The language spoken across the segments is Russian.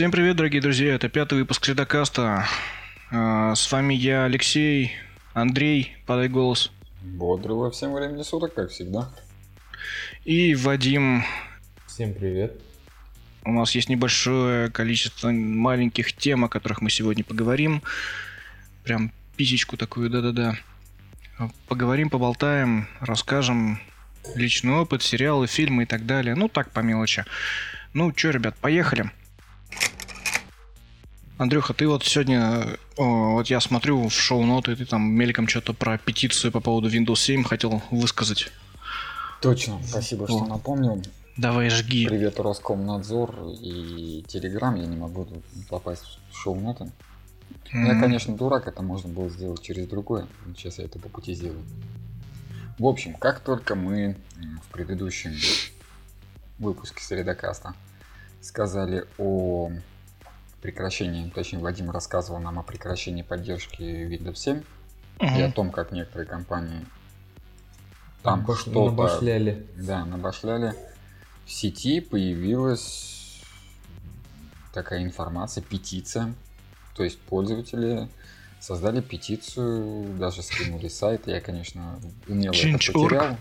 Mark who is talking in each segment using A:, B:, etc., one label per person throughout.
A: Всем привет, дорогие друзья, это пятый выпуск Следокаста. А, С вами я, Алексей, Андрей, подай голос,
B: Бодрого всем времени суток, как всегда.
A: и Вадим.
C: Всем привет.
A: У нас есть небольшое количество маленьких тем, о которых мы сегодня поговорим. Прям писечку такую, да-да-да. Поговорим, поболтаем, расскажем личный опыт, сериалы, фильмы и так далее. Ну, так, по мелочи. Ну, чё, ребят, поехали. Андрюха, ты вот сегодня, о, вот я смотрю в шоу-ноты, ты там мельком что-то про петицию по поводу Windows 7 хотел высказать.
B: Точно, спасибо, что напомнил.
A: Давай, жги.
B: Привет, Роскомнадзор и Телеграм. Я не могу попасть в шоу-ноты. Я,
A: М,
B: конечно, дурак, это можно было сделать через другое. Сейчас я это по пути сделаю. В общем, как только мы в предыдущем выпуске Средокаста сказали о прекращении, точнее, Вадим рассказывал нам о прекращении поддержки Windows 7 и о том, как некоторые компании там
C: Баш-
B: что-то
C: Набашляли.
B: да, набашляли. В сети появилась такая информация, петиция. То есть пользователи создали петицию, даже скинули сайт. Я, конечно, умело это потерял.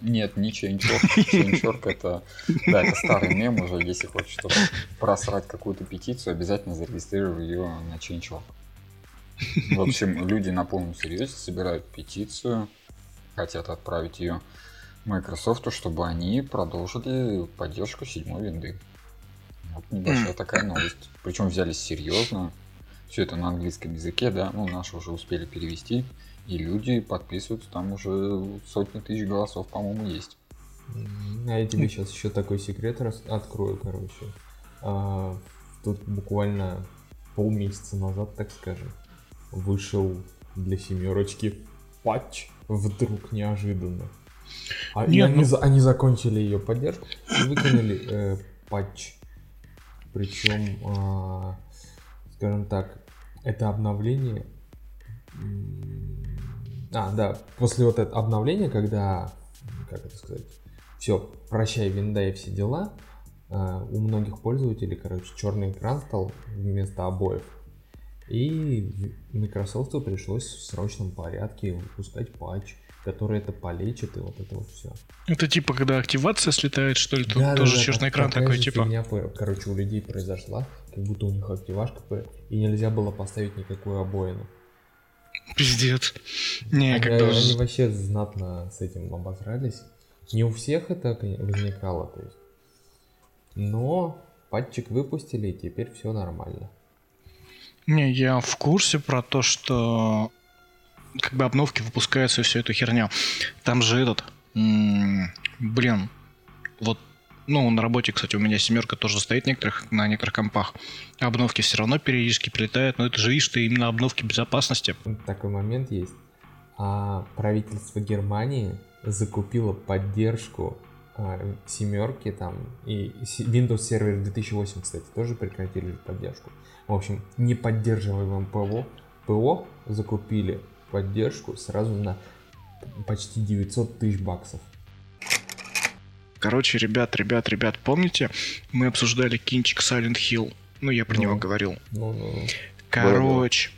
B: Нет, не Change.org. Change.org это, да, это старый мем уже. Если хочешь что-то просрать какую-то петицию, обязательно зарегистрируй ее на Change.org. В общем, люди на полном серьезе собирают петицию, хотят отправить ее Microsoft, чтобы они продолжили поддержку седьмой винды. Вот небольшая такая новость. Причем взялись серьезно. Все это на английском языке, да, ну наши уже успели перевести. И люди подписываются, там уже сотни тысяч голосов, по-моему, есть.
C: А я тебе сейчас еще такой секрет рас- открою, короче. А, тут буквально полмесяца назад, так скажем, вышел для семерочки патч вдруг неожиданно. А, и
A: Не,
C: они,
A: ну-
C: за- они закончили ее поддержку и выкинули э, патч. Причем, а, скажем так, это обновление. А, да, после вот этого обновления, когда, как это сказать, все, прощай, винда и все дела, а, у многих пользователей, короче, черный экран стал вместо обоев. И Microsoft пришлось в срочном порядке выпускать патч, который это полечит, и вот это вот все.
A: Это типа, когда активация слетает, что ли? Тут тоже черный экран такой, типа.
C: Фигня, короче, у людей произошла, как будто у них активашка, и нельзя было поставить никакую обоину.
A: Пиздец. Не,
C: они,
A: когда...
C: они вообще знатно с этим обосрались. Не у всех это возникало, то есть. Но патчик выпустили, и теперь все нормально.
A: Не, я в курсе про то, что как бы обновки выпускаются и всю эту херня. Там же этот... м, Блин, вот ну, на работе, кстати, у меня семерка тоже стоит некоторых, на некоторых компах. Обновки все равно периодически прилетают, но это же, видишь, ты именно обновки безопасности.
C: Такой момент есть. А правительство Германии закупило поддержку а, семерки там и Windows Server 2008, кстати, тоже прекратили поддержку. В общем, неподдерживаемым ПО, ПО закупили поддержку сразу на почти 900 тысяч баксов.
A: Короче, ребят, ребят, ребят, помните, мы обсуждали кинчик Silent Hill? Ну, я про
C: Ну.
A: него говорил.
C: Ну, ну, ну.
A: Короче,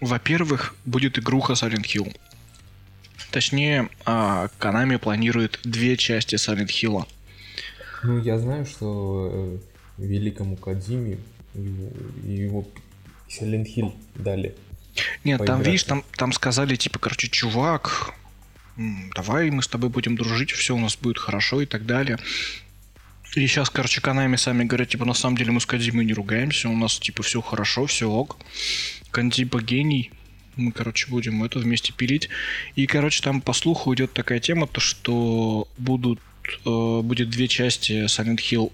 A: во-первых, будет игруха Silent Hill. Точнее, Konami планирует две части Silent Hill.
C: Ну, я знаю, что э, великому Кадзиме его, его Silent Hill дали.
A: Нет, там,
C: Поиграться.
A: видишь, там, там сказали, типа, короче, чувак, давай мы с тобой будем дружить, все у нас будет хорошо и так далее. И сейчас, короче, Канами сами говорят, типа, на самом деле мы с Кадзимой не ругаемся, у нас, типа, все хорошо, все ок. Кандиба гений, мы, короче, будем это вместе пилить. И, короче, там по слуху идет такая тема, то что будут, э, будет две части Silent Hill.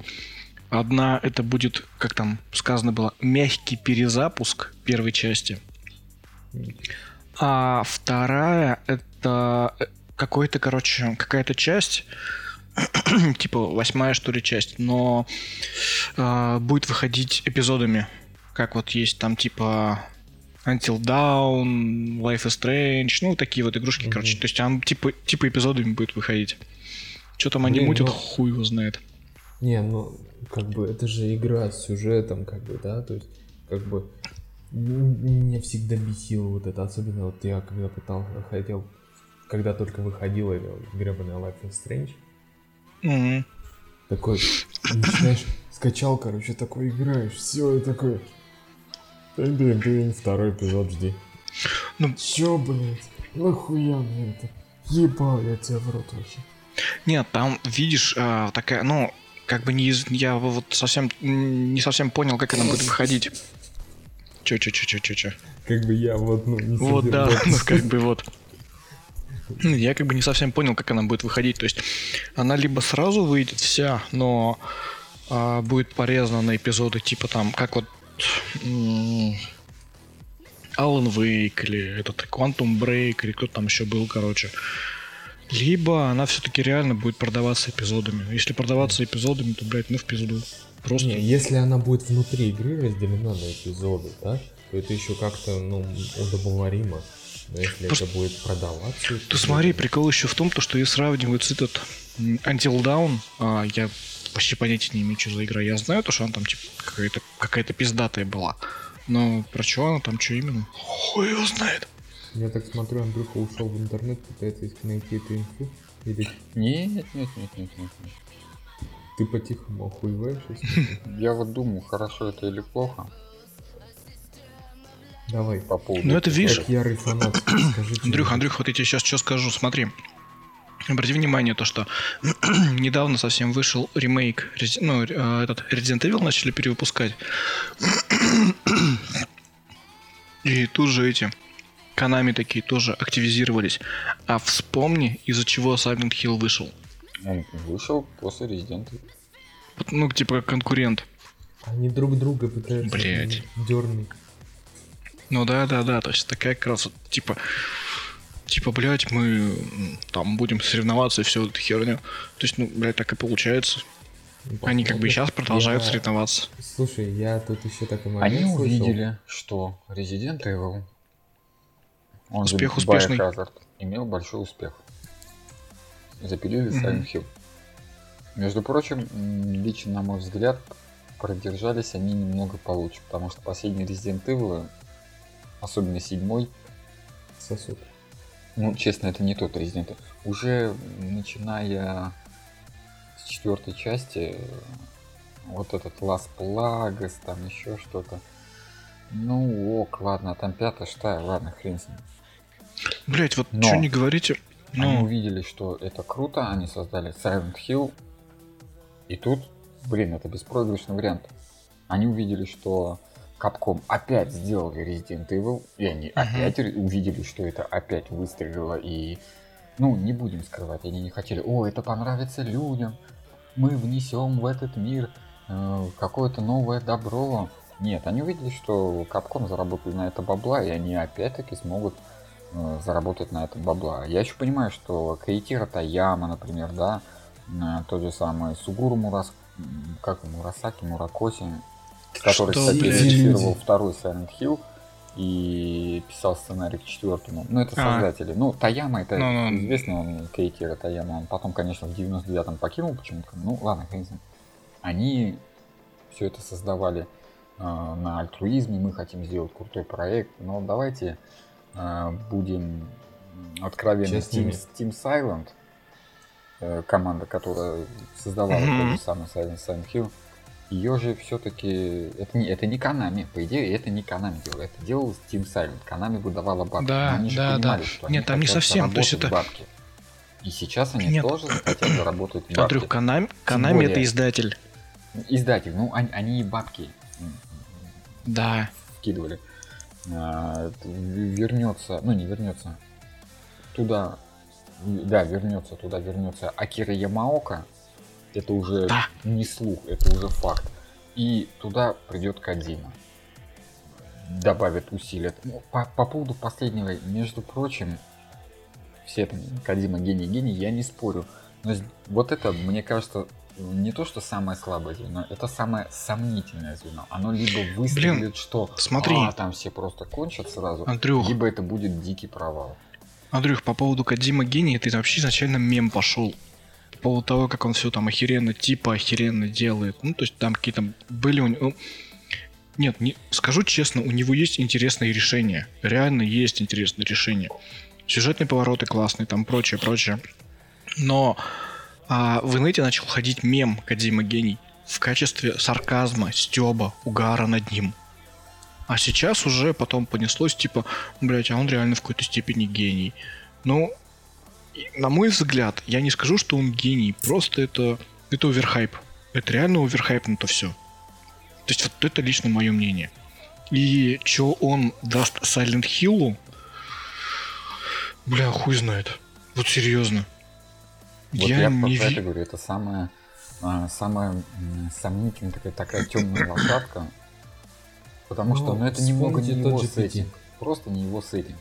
A: Одна это будет, как там сказано было, мягкий перезапуск первой части. А вторая это э, какой-то, короче, какая-то часть, типа восьмая что ли часть, но э, будет выходить эпизодами, как вот есть там типа Until Dawn, Life is Strange, ну такие вот игрушки,
C: Мгм.
A: короче, то есть он типа типа эпизодами будет выходить. Что там они
C: Блин,
A: мутят,
C: ну-
A: хуй его знает.
C: Не, ну, как бы, это же игра с сюжетом, как бы, да, то есть, как бы, меня всегда бесило вот это, особенно вот я когда пытался, хотел, когда только выходила гребаная Life is Strange,
A: Мгм.
C: такой, начинаешь, скачал, короче, такой играешь, все, и такой, тынь тынь тынь второй эпизод жди.
A: Ну-
C: Чё, блядь, нахуя мне это? Ебал я тебя в рот вообще.
A: Нет, там, видишь, а, такая, ну, как бы не из... Я вот совсем не совсем понял, как она будет выходить. Чё, чё, чё, чё, чё, чё.
C: Как бы я вот, ну, не
A: Вот, да, ну, как бы вот. Ну, Я как бы не совсем понял, как она будет выходить. То есть она либо сразу выйдет вся, но а, будет порезана на эпизоды типа там, как вот Alan Wake или этот Quantum Break или кто там еще был, короче. Либо она все-таки реально будет продаваться эпизодами. Если продаваться эпизодами, то, блядь, ну в пизду. Просто...
C: Не, если она будет внутри игры разделена на эпизоды, да, то это еще как-то, ну, удобоваримо. Но если
A: Просто-
C: это будет продаваться...
A: Ты
C: эпизодами-
A: смотри, прикол еще в том, то, что и сравнивают с этот Until Dawn, а, я почти понятия не имею, что за игра. Я знаю то, что она там типа какая-то какая-то пиздатая была. Но про что она там, что именно? Хуй его знает.
C: Я так смотрю, Андрюха ушел в интернет, пытается найти эту инфу. Или
B: Нет, нет, нет, нет, нет, нет.
C: ты по-тихому охуеваешь?
B: Я вот думаю, хорошо это или плохо
C: Давай.
B: по поводу...
A: Ну, это видишь,
C: Как ярый фанат, скажи.
A: Андрюх. Андрюх, вот я тебе сейчас что скажу, смотри. Обрати внимание, то, что недавно совсем вышел ремейк, ну, э, этот Resident Evil начали перевыпускать. И тут же эти Канами такие тоже активизировались. А вспомни, из-за чего Silent Hill вышел.
B: Он вышел после Resident Evil.
A: Ну, типа как конкурент.
C: Они друг друга пытаются
A: Блядь.
C: дернуть.
A: Ну да, да, да. То есть такая как раз типа. Типа, блядь, мы там будем соревноваться и всю эту херню. То есть, ну, блядь, так и получается. Они как бы и сейчас продолжают
C: Я-
A: соревноваться.
C: Слушай, я тут еще такой момент
B: Они
C: слышал.
B: увидели, что Resident Evil, он
A: Успех успешный.
B: Biohazard, имел большой успех. Запилили
A: Мгм.
B: Silent Hill. Между прочим, лично на мой взгляд, продержались они немного получше, потому что последний Resident Evil, особенно седьмой,
C: Сосуд.
B: ну, честно, это не тот Resident Evil. Уже начиная с четвертой части, вот этот Las Plagas, там еще что-то. Ну, ок, ладно, а там пятая, шестая, ладно, хрен с ним.
A: Блять, вот
B: Но.
A: что не говорите.
B: Они
A: Ну,
B: увидели, что это круто, они создали Silent Hill, и тут, блин, это беспроигрышный вариант. Они увидели, что Capcom опять сделали Resident Evil, и они опять ре- увидели, что это опять выстрелило, и, ну, не будем скрывать, они не хотели, о, это понравится людям, мы внесем в этот мир э, какое-то новое добро. Нет, они увидели, что Capcom заработали на это бабла, и они опять-таки смогут э, заработать на этом бабла. Я еще понимаю, что Каитира Таяма, например, да, э, тот же самый Сугуру Мурас, как Мурасаки, Муракоси, который,
A: Что,
B: кстати, режиссировал второй Silent Hill и писал сценарий к четвертому. Ну, это
A: А.
B: создатели. Ну, Таяма, это
A: Ну, ну.
B: известный он, Кейтира Таяма. Он потом, конечно, в 99-м покинул почему-то. Ну, ладно, хрен. Они все это создавали э, на альтруизме, мы хотим сделать крутой проект, но давайте э, будем откровенны. Team, Team Silent, э, команда, которая создавала
A: Мгм.
B: тот же самый Silent, Silent Hill, ее же все-таки это не это не Канами, по идее это не Канами делал, это делал Team Silent. Канами выдавала бабки.
A: Да,
B: они же
A: да,
B: понимали,
A: да.
B: что они
A: Нет, там не совсем, то есть это-
B: бабки. И сейчас они
A: Нет.
B: тоже хотят заработать бабки.
A: Андрюх, Канами, Канами
B: более-
A: это издатель.
B: Издатель, ну они, они и бабки
A: Да.
B: вкидывали. А, вернется, ну не вернется, туда, да, вернется, туда вернется Акира Ямаока. Это уже
A: Да.
B: не слух, это уже факт. И туда придет Кадима. Добавит усилия. Ну, По, по поводу последнего, между прочим, все там Кадима гений, гений, я не спорю. Но вот это, мне кажется, не то, что самое слабое звено, это самое сомнительное звено. Оно либо выстрелит, что
A: смотри.
B: «А, там все просто кончат сразу,
A: Андрюх,
B: либо это будет дикий провал.
A: Андрюх, по поводу Кадима гения, это вообще изначально мем пошел. Поводу того, как он все там охеренно, типа охеренно делает. Ну, то есть там какие-то были у него... Ну, нет, не, скажу честно, у него есть интересные решения. Реально есть интересные решения. Сюжетные повороты классные, там прочее, прочее. Но а, в инете начал ходить мем Кадима Гений в качестве сарказма, стеба, угара над ним. А сейчас уже потом понеслось, типа, блять, а он реально в какой-то степени гений. Ну, на мой взгляд, я не скажу, что он гений, просто это, это оверхайп. Это реально оверхайпнуто все. То есть вот это лично мое мнение. И что он даст Silent Hill, бля, хуй знает. Вот серьезно.
B: Вот я, я не про это говорю, это самая, самая сомнительная такая, такая темная лошадка. Потому что ну, это немного не его сеттинг. Просто не его сеттинг.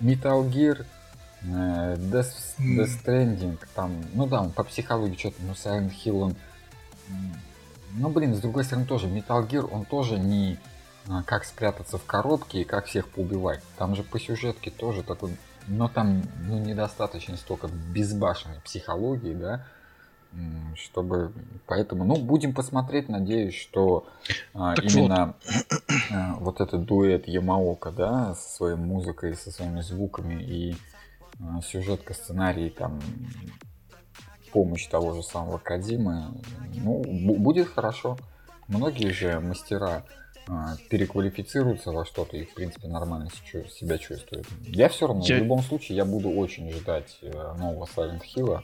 B: Metal Gear, Death, Death Stranding, там, ну да, он по психологии что-то, но Silent Hill он... Ну блин, с другой стороны тоже, Metal Gear, он тоже не а, как спрятаться в коробке и как всех поубивать. Там же по сюжетке тоже такой но там ну, недостаточно столько безбашенной психологии, да, чтобы поэтому, ну, будем посмотреть, надеюсь, что а, именно вот. а, вот этот дуэт Ямаока, да, со своей музыкой, со своими звуками и сюжетка, сценарий, там, помощь того же самого Кадимы, ну, будет хорошо. Многие же мастера а, переквалифицируются во что-то и, в принципе, нормально себя чувствуют. Я все равно, я... в любом случае, я буду очень ждать э, нового Silent Hill.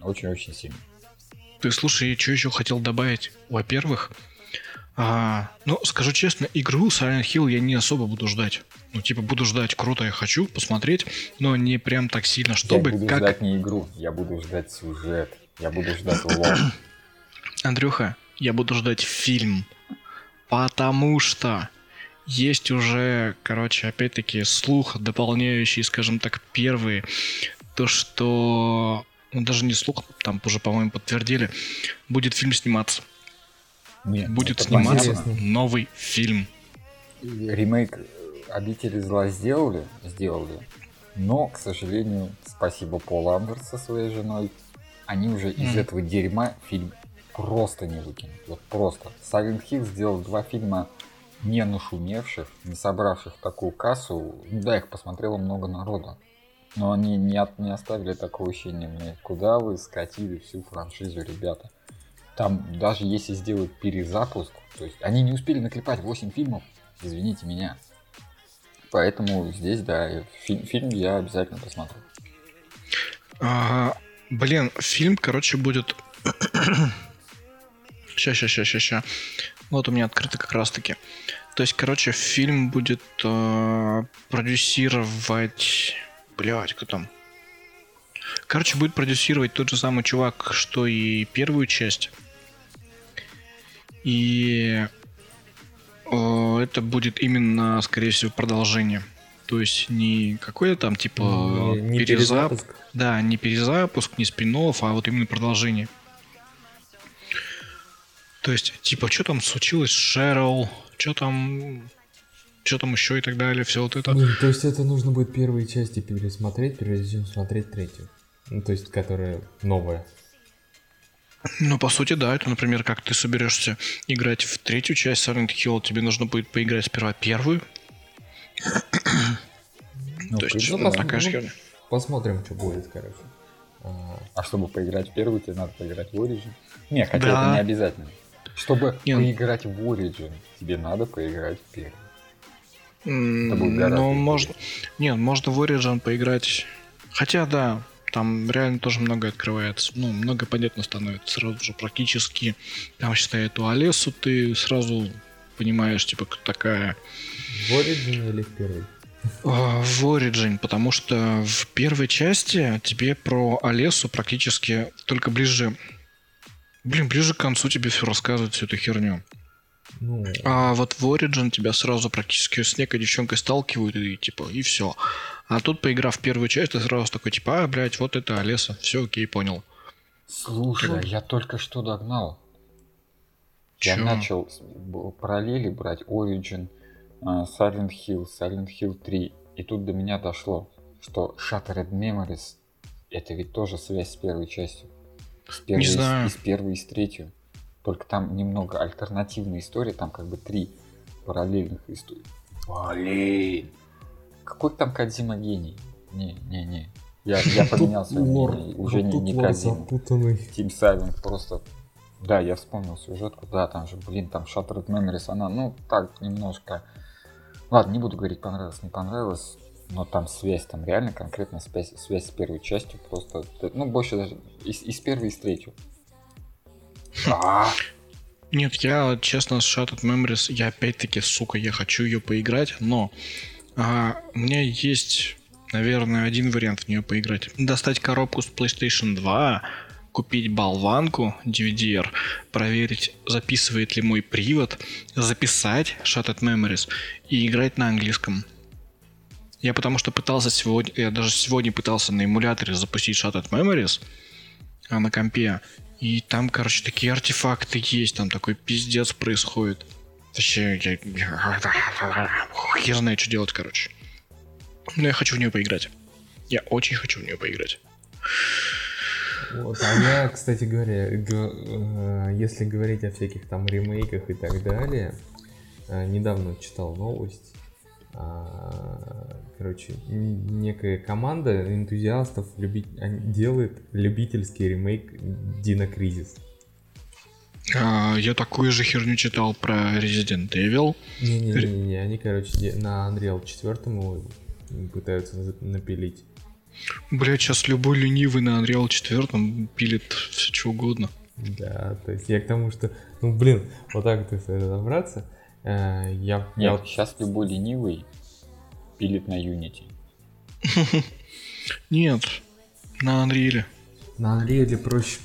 B: Очень-очень сильно.
A: Ты слушай, я что еще хотел добавить? Во-первых, а, ну, скажу честно, игру Silent Hill я не особо буду ждать. Ну, типа, буду ждать, круто, я хочу посмотреть, но не прям так сильно, чтобы...
B: Я буду
A: как...
B: ждать не игру, я буду ждать сюжет, я буду ждать лор.
A: Андрюха, я буду ждать фильм. Потому что есть уже, короче, опять-таки слух, дополняющий, скажем так, первый, то, что, ну даже не слух, там уже, по-моему, подтвердили, будет фильм сниматься. Нет, будет сниматься интересно. новый фильм.
B: Ремейк «Обители зла» сделали, сделали, но, к сожалению, спасибо Пол Андерс со своей женой, они уже mm. из этого дерьма фильм просто не выкинуть. Вот просто. Silent Hill сделал два фильма не нашумевших, не собравших такую кассу. Ну да, их посмотрело много народу. Но они не, от, не оставили такого ощущения мне. Куда вы скатили всю франшизу, ребята? Там даже если сделать перезапуск, то есть они не успели наклепать 8 фильмов, извините меня. Поэтому здесь, да, фильм, фильм я обязательно посмотрю.
A: А, блин, фильм, короче, будет Ща, ща, ща, ща, ща. Вот у меня открыто как раз таки. То есть, короче, фильм будет э, продюсировать... Блять, кто там? Короче, будет продюсировать тот же самый чувак, что и первую часть. И э, это будет именно, скорее всего, продолжение. То есть не какой-то там типа не, не перезапуск. перезапуск. Да, не перезапуск, не спин а вот именно продолжение. То есть, типа, что там случилось с Шерл, что там, что там еще и так далее, все вот это.
C: Не, то есть это нужно будет первые части пересмотреть, прежде чем смотреть третью. Ну, то есть, которая новая.
A: Ну, по сути, да. Это, например, как ты соберешься играть в третью часть Silent Hill, тебе нужно будет поиграть сперва первую.
C: Ну, то есть, ну, такая же херня. Посмотрим, что будет, короче.
B: А чтобы поиграть в первую, тебе надо поиграть в Origin. Не, хотя да. это не обязательно. Чтобы Нет. поиграть в Origin, тебе надо поиграть в первый.
A: Ну, можно... Нет, можно в Origin поиграть... Хотя, да, там реально тоже много открывается. Ну, много понятно становится сразу же практически. Там, считай, эту Олесу ты сразу понимаешь, типа, такая...
C: В Origin или в первой?
A: А, в Origin, потому что в первой части тебе про Олесу практически только ближе Блин, ближе к концу тебе все рассказывают, всю эту херню. Ну... А вот в Origin тебя сразу практически с некой девчонкой сталкивают и типа, и все. А тут, поиграв в первую часть, ты сразу такой, типа, а, блядь, вот это Олеса. Все, окей, понял.
B: Слушай, как... я только что догнал. Чё? Я начал параллели брать Origin, uh, Silent Hill, Silent Hill 3. И тут до меня дошло, что Shattered Memories это ведь тоже связь с первой частью. С первой,
A: Не знаю.
B: Из, из первой и с третью. Только там немного альтернативная история, там как бы три параллельных истории. Блин! Какой там Кадзима гений? Не, не, не. Я, я поменял свое мнение. Уже не, не Кадзима. Тим Сайлент просто... Да, я вспомнил сюжетку. Да, там же, блин, там Shattered Memories, она, ну, так, немножко... Ладно, не буду говорить, понравилось, не понравилось. Но там связь, там реально конкретно связь, связь с первой частью просто... Ну, больше даже из, из первой и с третью. А,
A: Нет, я, честно, с Shattered Memories, я опять-таки, сука, я хочу ее поиграть, но а, у меня есть, наверное, один вариант в нее поиграть. Достать коробку с PlayStation 2, купить болванку DVD-R, проверить, записывает ли мой привод, записать Shattered Memories и играть на английском. Я потому что пытался сегодня, я даже сегодня пытался на эмуляторе запустить Shattered Memories а, на компе, и там, короче, такие артефакты есть, там такой пиздец происходит. Точнее, я... Хер знает, что делать, короче. Но я хочу в нее поиграть. Я очень хочу в нее поиграть.
C: Вот, а я, кстати говоря, э, если говорить о всяких там ремейках и так далее, э, недавно читал новость. а, Короче, некая команда энтузиастов люби- они делает любительский ремейк Дина Кризис.
A: А, я такую же херню читал про Resident Evil.
C: Не-не-не, они, короче, на Unreal 4 его пытаются напилить.
A: Блять, сейчас любой ленивый на Unreal 4 пилит все что угодно.
C: Да, то есть я к тому, что, ну блин, вот так вот если разобраться, э, я, я
B: Нет,
C: вот
B: сейчас любой ленивый пилит на Unity.
A: Нет, на Unreal.
C: на Unreal проще.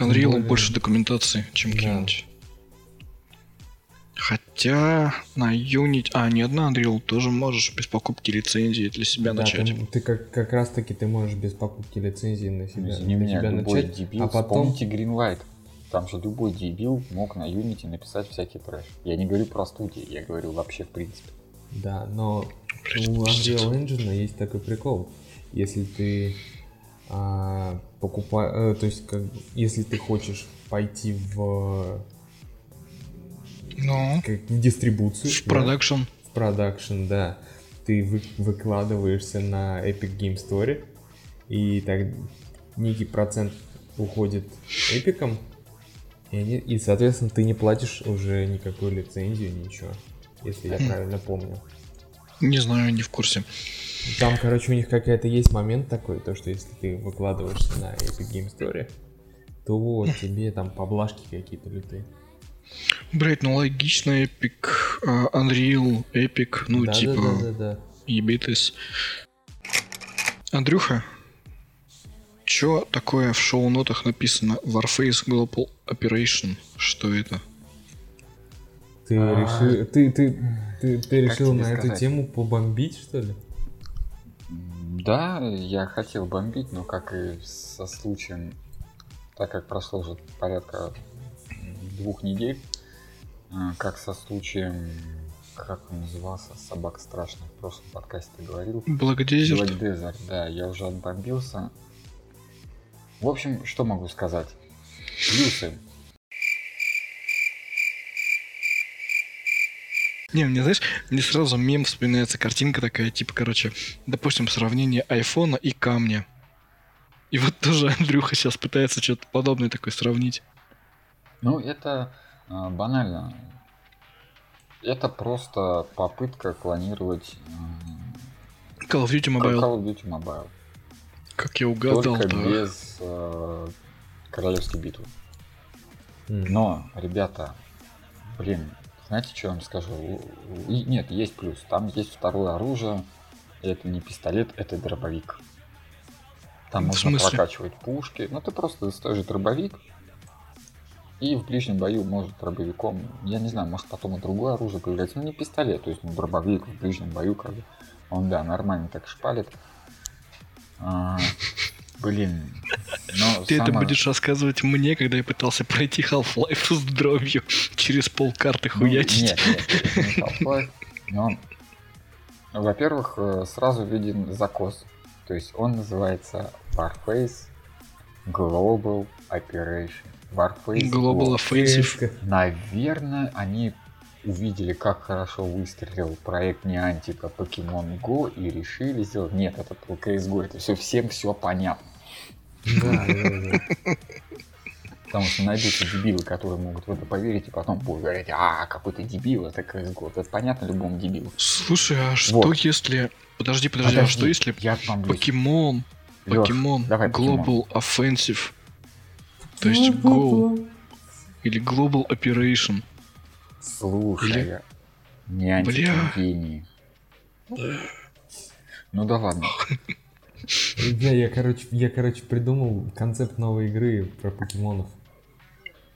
A: К Unreal
C: более-
A: больше документации, чем
C: Да.
A: Unity. Хотя на Unity... А, нет, на Unreal тоже можешь без покупки лицензии для себя
C: Да,
A: начать.
C: ты, ты как, как раз таки ты можешь без покупки лицензии на себя,
B: Извини
C: на
B: меня,
C: себя
B: любой
C: начать,
B: дебил,
C: а потом...
B: вспомните Greenlight. Там же любой дебил мог на Unity написать всякий трэш. Я не говорю про студии, я говорю вообще в принципе.
C: Да, но
A: Блядь,
C: у. Unreal Engine есть такой прикол. Если ты а, покупаешь, то есть как, бы, если ты хочешь пойти в,
A: Ну,
C: как, в дистрибуцию,
A: в
C: да,
A: продакшн.
C: в продакшн, да, ты вы- выкладываешься на Epic Game Store, и так некий процент уходит эпиком, и, они- и, соответственно, ты не платишь уже никакую лицензию, ничего, если я
A: Хм.
C: правильно помню.
A: Не знаю, не в курсе.
C: Там, короче, у них какая-то есть момент такой, то, что если ты выкладываешься на Epic Game Store, то тебе там поблажки какие-то лютые.
A: Блять, ну логично, Epic, а, Unreal, Epic, ну
C: да,
A: типа,
C: да, да, да, да.
A: ебитесь. Андрюха, чё такое в шоу-нотах написано Warface Global Operation? Что это?
C: Ты
B: А.
C: решил, ты, ты, ты, ты решил на эту
B: сказать?
C: тему побомбить, что ли?
B: Да, я хотел бомбить, но как и со случаем, так как прошло уже порядка двух недель, а, как со случаем, как он назывался, собак страшных, в прошлом подкасте говорил?
A: Black Desert,
B: да, я уже отбомбился. В общем, что могу сказать? Плюсы.
A: Не, мне, знаешь, мне сразу мем вспоминается, картинка такая, типа, короче, допустим, сравнение айфона и камня. И вот тоже Андрюха сейчас пытается что-то подобное такое сравнить.
B: Ну, это а, банально. Это просто попытка клонировать м,
A: Call of Duty Mobile.
B: Call of Duty Mobile.
A: Как я угадал,
B: Только
A: да.
B: без э, королевской битвы.
C: М.
B: Но, ребята, блин, знаете, что я вам скажу? И- Нет, есть плюс. Там есть второе оружие. Это не пистолет, это дробовик. Там можно прокачивать пушки. Ну, ты просто достаешь дробовик. И в ближнем бою может дробовиком, я не знаю, может потом и другое оружие появляется, но не пистолет, то есть ну, дробовик в ближнем бою, как бы, он, да, нормально так шпалит. А, блин, но
A: Ты это
B: самое-
A: будешь рассказывать мне, когда я пытался пройти Half-Life с дробью через полкарты
B: Ну,
A: хуячить.
B: Нет, нет, это не Half-Life, но, во-первых, э, сразу виден закос. То есть он называется Warface Global Operation. Warface.
A: Global. Offensive.
B: Наверное, они увидели, как хорошо выстрелил проект Niantic Pokemon Go и решили сделать... Нет, это только CSGO, это все всем все понятно.
C: Да, да, да.
B: Потому что найдутся дебилы, которые могут в это поверить, и потом будут говорить, а, какой ты дебил, это CSGO. Это понятно любому дебилу.
A: Слушай, а что
B: Вот.
A: если... Подожди, подожди, а
B: Подожди,
A: что если
B: Я.
A: Покемон,
B: Лёш,
A: Покемон,
B: давай
A: Global Offensive, то есть Go или Global Operation?
B: Слушай,
A: Или-
B: не антигений. Ну да ладно.
C: Да, я, короче, я, короче, придумал концепт новой игры про покемонов.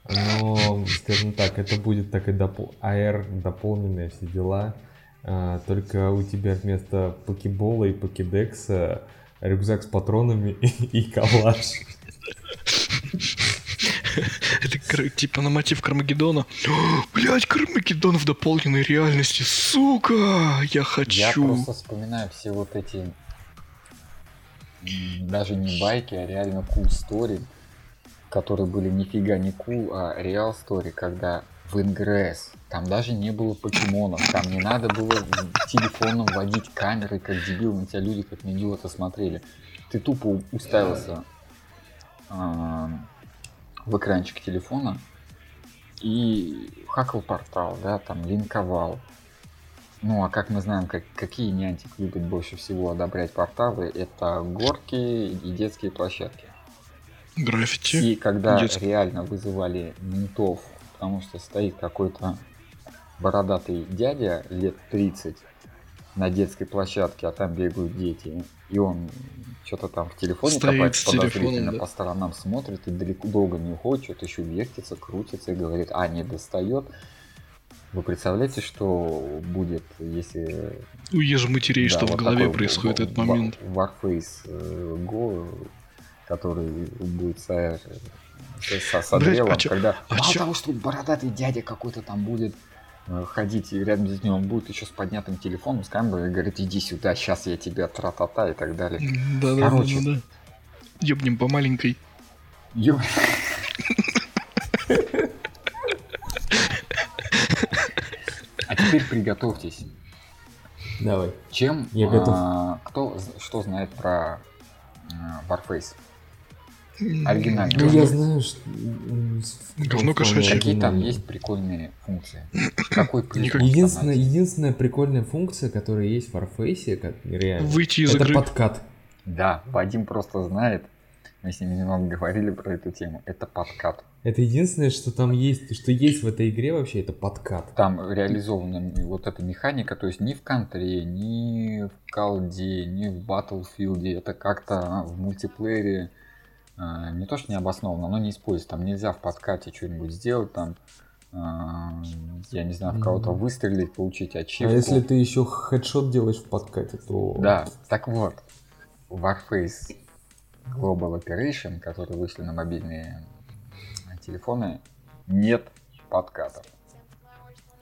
C: Но, скажем так, это будет так и допол... AR дополненные все дела. А, только у тебя вместо покебола и покедекса рюкзак с патронами и, и калаш.
A: Это типа на мотив Кармагеддона. Блять, Кармагеддон в дополненной реальности, сука! Я
B: Я
A: хочу.
B: просто вспоминаю все вот эти даже не байки, а реально cool story, которые были нифига не cool, а реал story, когда в Ingress там даже не было покемонов, там не надо было телефоном вводить камеры, как дебил, на тебя люди как на идиота смотрели. Ты тупо уставился а, в экранчик телефона и хакал портал, да, там линковал. Ну, а как мы знаем, как, какие нянтик любят больше всего одобрять порталы, это горки и детские площадки.
A: Граффити.
B: И когда
A: детские.
B: реально вызывали ментов, потому что стоит какой-то бородатый дядя лет 30 на детской площадке, а там бегают дети, и он что-то там в телефоне
A: Стоит
B: копает
A: с телефоном,
B: подозрительно,
A: да.
B: по сторонам смотрит и далеко долго не уходит, что-то еще вертится, крутится и говорит, а, не достает. Вы представляете, что будет, если
A: У ежематерей,
B: да,
A: что в
B: вот
A: голове
B: такой
A: происходит этот момент.
B: Warface э, Go, который будет со- со
A: Блядь, а чё-
B: когда
A: а
B: мало
A: чё-
B: того, что бородатый дядя какой-то там будет э, ходить и рядом с ним, он будет еще с поднятым телефоном, с камерой и говорит, иди сюда, сейчас я тебя тра-та-та и так далее.
A: Да, да,
B: Короче.
A: да, да. Ёбнем по маленькой.
B: Ё- А теперь приготовьтесь.
C: Давай.
B: Чем
C: Я готов.
B: а, кто что знает про а, Warface? Оригинальный.
C: Ну, я знаю, что...
A: Говно кошачье.
B: Какие там есть прикольные функции? Какой
C: Единственная, единственная прикольная функция, которая есть в Warface, как реально,
A: Выйти из
C: это
A: игры.
C: подкат.
B: Да, Вадим просто знает. Мы с ним немного говорили про эту тему. Это подкат.
C: Это единственное, что там есть, что есть в этой игре вообще, это подкат.
B: Там реализована вот эта механика, то есть ни в контре, ни в колде, ни в Battlefield, это как-то в мультиплеере а, не то что не обоснованно, но не используется. Там нельзя в подкате что-нибудь сделать, там, а, я не знаю, в кого-то выстрелить, получить
C: А
B: ачивку.
C: если ты еще хедшот делаешь в подкате, то...
B: Да, так вот, Warface Global Operation, которые вышли на мобильные телефоны, нет подкатов.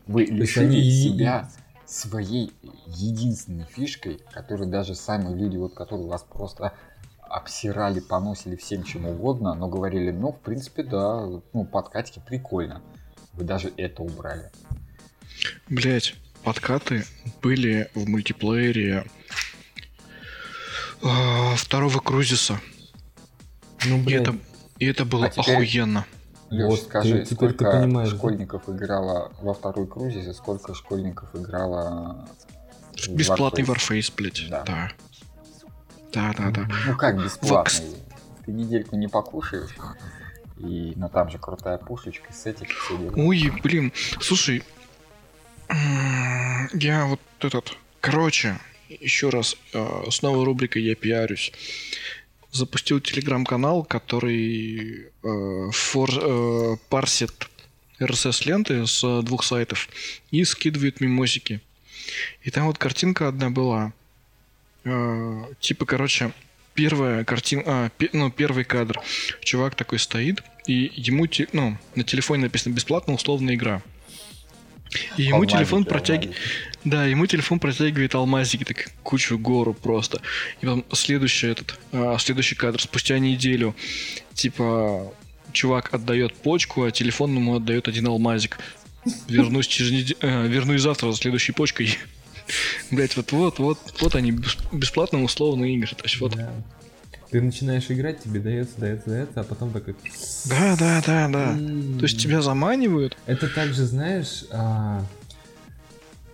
B: Вы лишили
C: они
B: себя своей единственной фишкой, которую даже сами люди, вот которые вас просто обсирали, поносили всем чем угодно, но говорили, ну, в принципе, да, ну, подкатики прикольно. Вы даже это убрали.
A: Блять, подкаты были в мультиплеере а, второго крузиса.
C: Ну,
A: И
C: блядь,
A: это, и это было
B: А теперь-
A: охуенно.
B: Леш,
C: Вот,
B: скажи,
C: ты- ты
B: сколько
C: да?
B: школьников играло во второй крузис и сколько школьников играло в
A: Бесплатный
B: Warface?
A: Warface, блять.
B: Да.
A: Да. Да, да, да.
B: Ну как бесплатный? Ты недельку не покушаешь, и ну там же крутая пушечка, сетик, все дела.
A: Ой, блин, слушай, я вот этот, короче, еще раз, э, с новой рубрикой «Я пиарюсь». Запустил телеграм-канал, который э, фор- э, парсит RSS-ленты с двух сайтов и скидывает мимосики. И там вот картинка одна была. Э, типа, короче, первая картина, ну, первый кадр. Чувак такой стоит, и ему, ну, на телефоне написано бесплатно условная игра. И ему
B: Алмазики,
A: телефон протягивает...
B: алмазики.
A: Да, ему телефон протягивает алмазики, так кучу гору просто. И потом следующий этот, а, следующий кадр, спустя неделю, типа, чувак отдает почку, а телефон ему отдает один алмазик. Вернусь через неделю, вернусь завтра за следующей почкой. Блять, вот вот вот вот они бес- бесплатно условные игры. То есть вот.
C: Да. Ты начинаешь играть, тебе дается, дается, дается, а потом такой...
A: Да, да, да, да.
C: «М,
A: То есть тебя заманивают.
C: Это также, знаешь, а,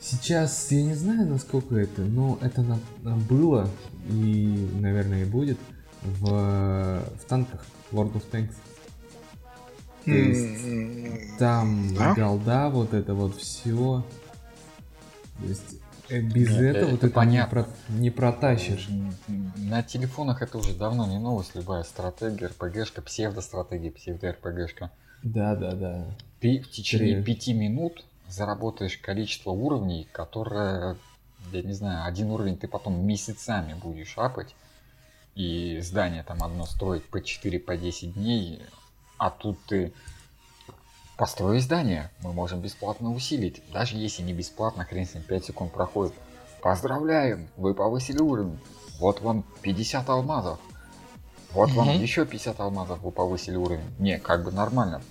C: сейчас я не знаю, насколько это, но это на- было и, наверное, и будет в, в танках World of Tanks. То есть
A: М,
C: там
A: Да?
C: голда, вот это вот все. То есть без
B: Нет,
C: этого
B: это
C: ты не,
B: понятно.
C: про- не протащишь.
B: На телефонах это уже давно не новость, любая стратегия, РПГшка, псевдостратегия, псевдо-РПГшка.
C: Да, да, да.
B: Ты в течение
C: Три.
B: пяти минут заработаешь количество уровней, которое, я не знаю, один уровень ты потом месяцами будешь апать, и здание там одно строить по 4 по 10 дней, а тут ты построй здание, мы можем бесплатно усилить. Даже если не бесплатно, хрен с ним, 5 секунд проходит. Поздравляем, вы повысили уровень. Вот вам 50 алмазов. Вот вам
A: Мгм.
B: еще 50 алмазов, вы повысили уровень. Не, как бы нормально.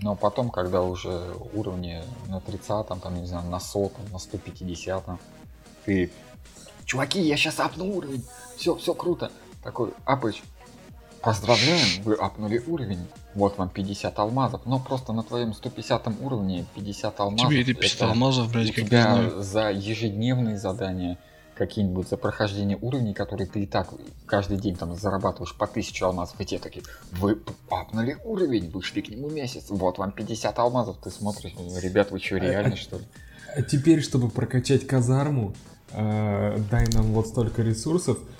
B: Но потом, когда уже уровни на 30, там, не знаю, на 100, на 150, ты... Чуваки, я сейчас апну уровень. Все, все круто. Такой, апыч, поздравляем, вы апнули уровень. Вот вам 50 алмазов. Но просто на твоем 150 уровне 50 алмазов.
A: Тебе эти 50
B: это
A: алмазов, блядь, как
B: тебя
A: знаю.
B: за ежедневные задания какие-нибудь за прохождение уровней, которые ты и так каждый день там зарабатываешь по 1000 алмазов, и те такие, вы апнули уровень, вышли к нему месяц, вот вам 50 алмазов, ты смотришь, ну, ребят, вы что, реально что ли?
C: А теперь, чтобы прокачать казарму, э, дай нам вот столько ресурсов, а,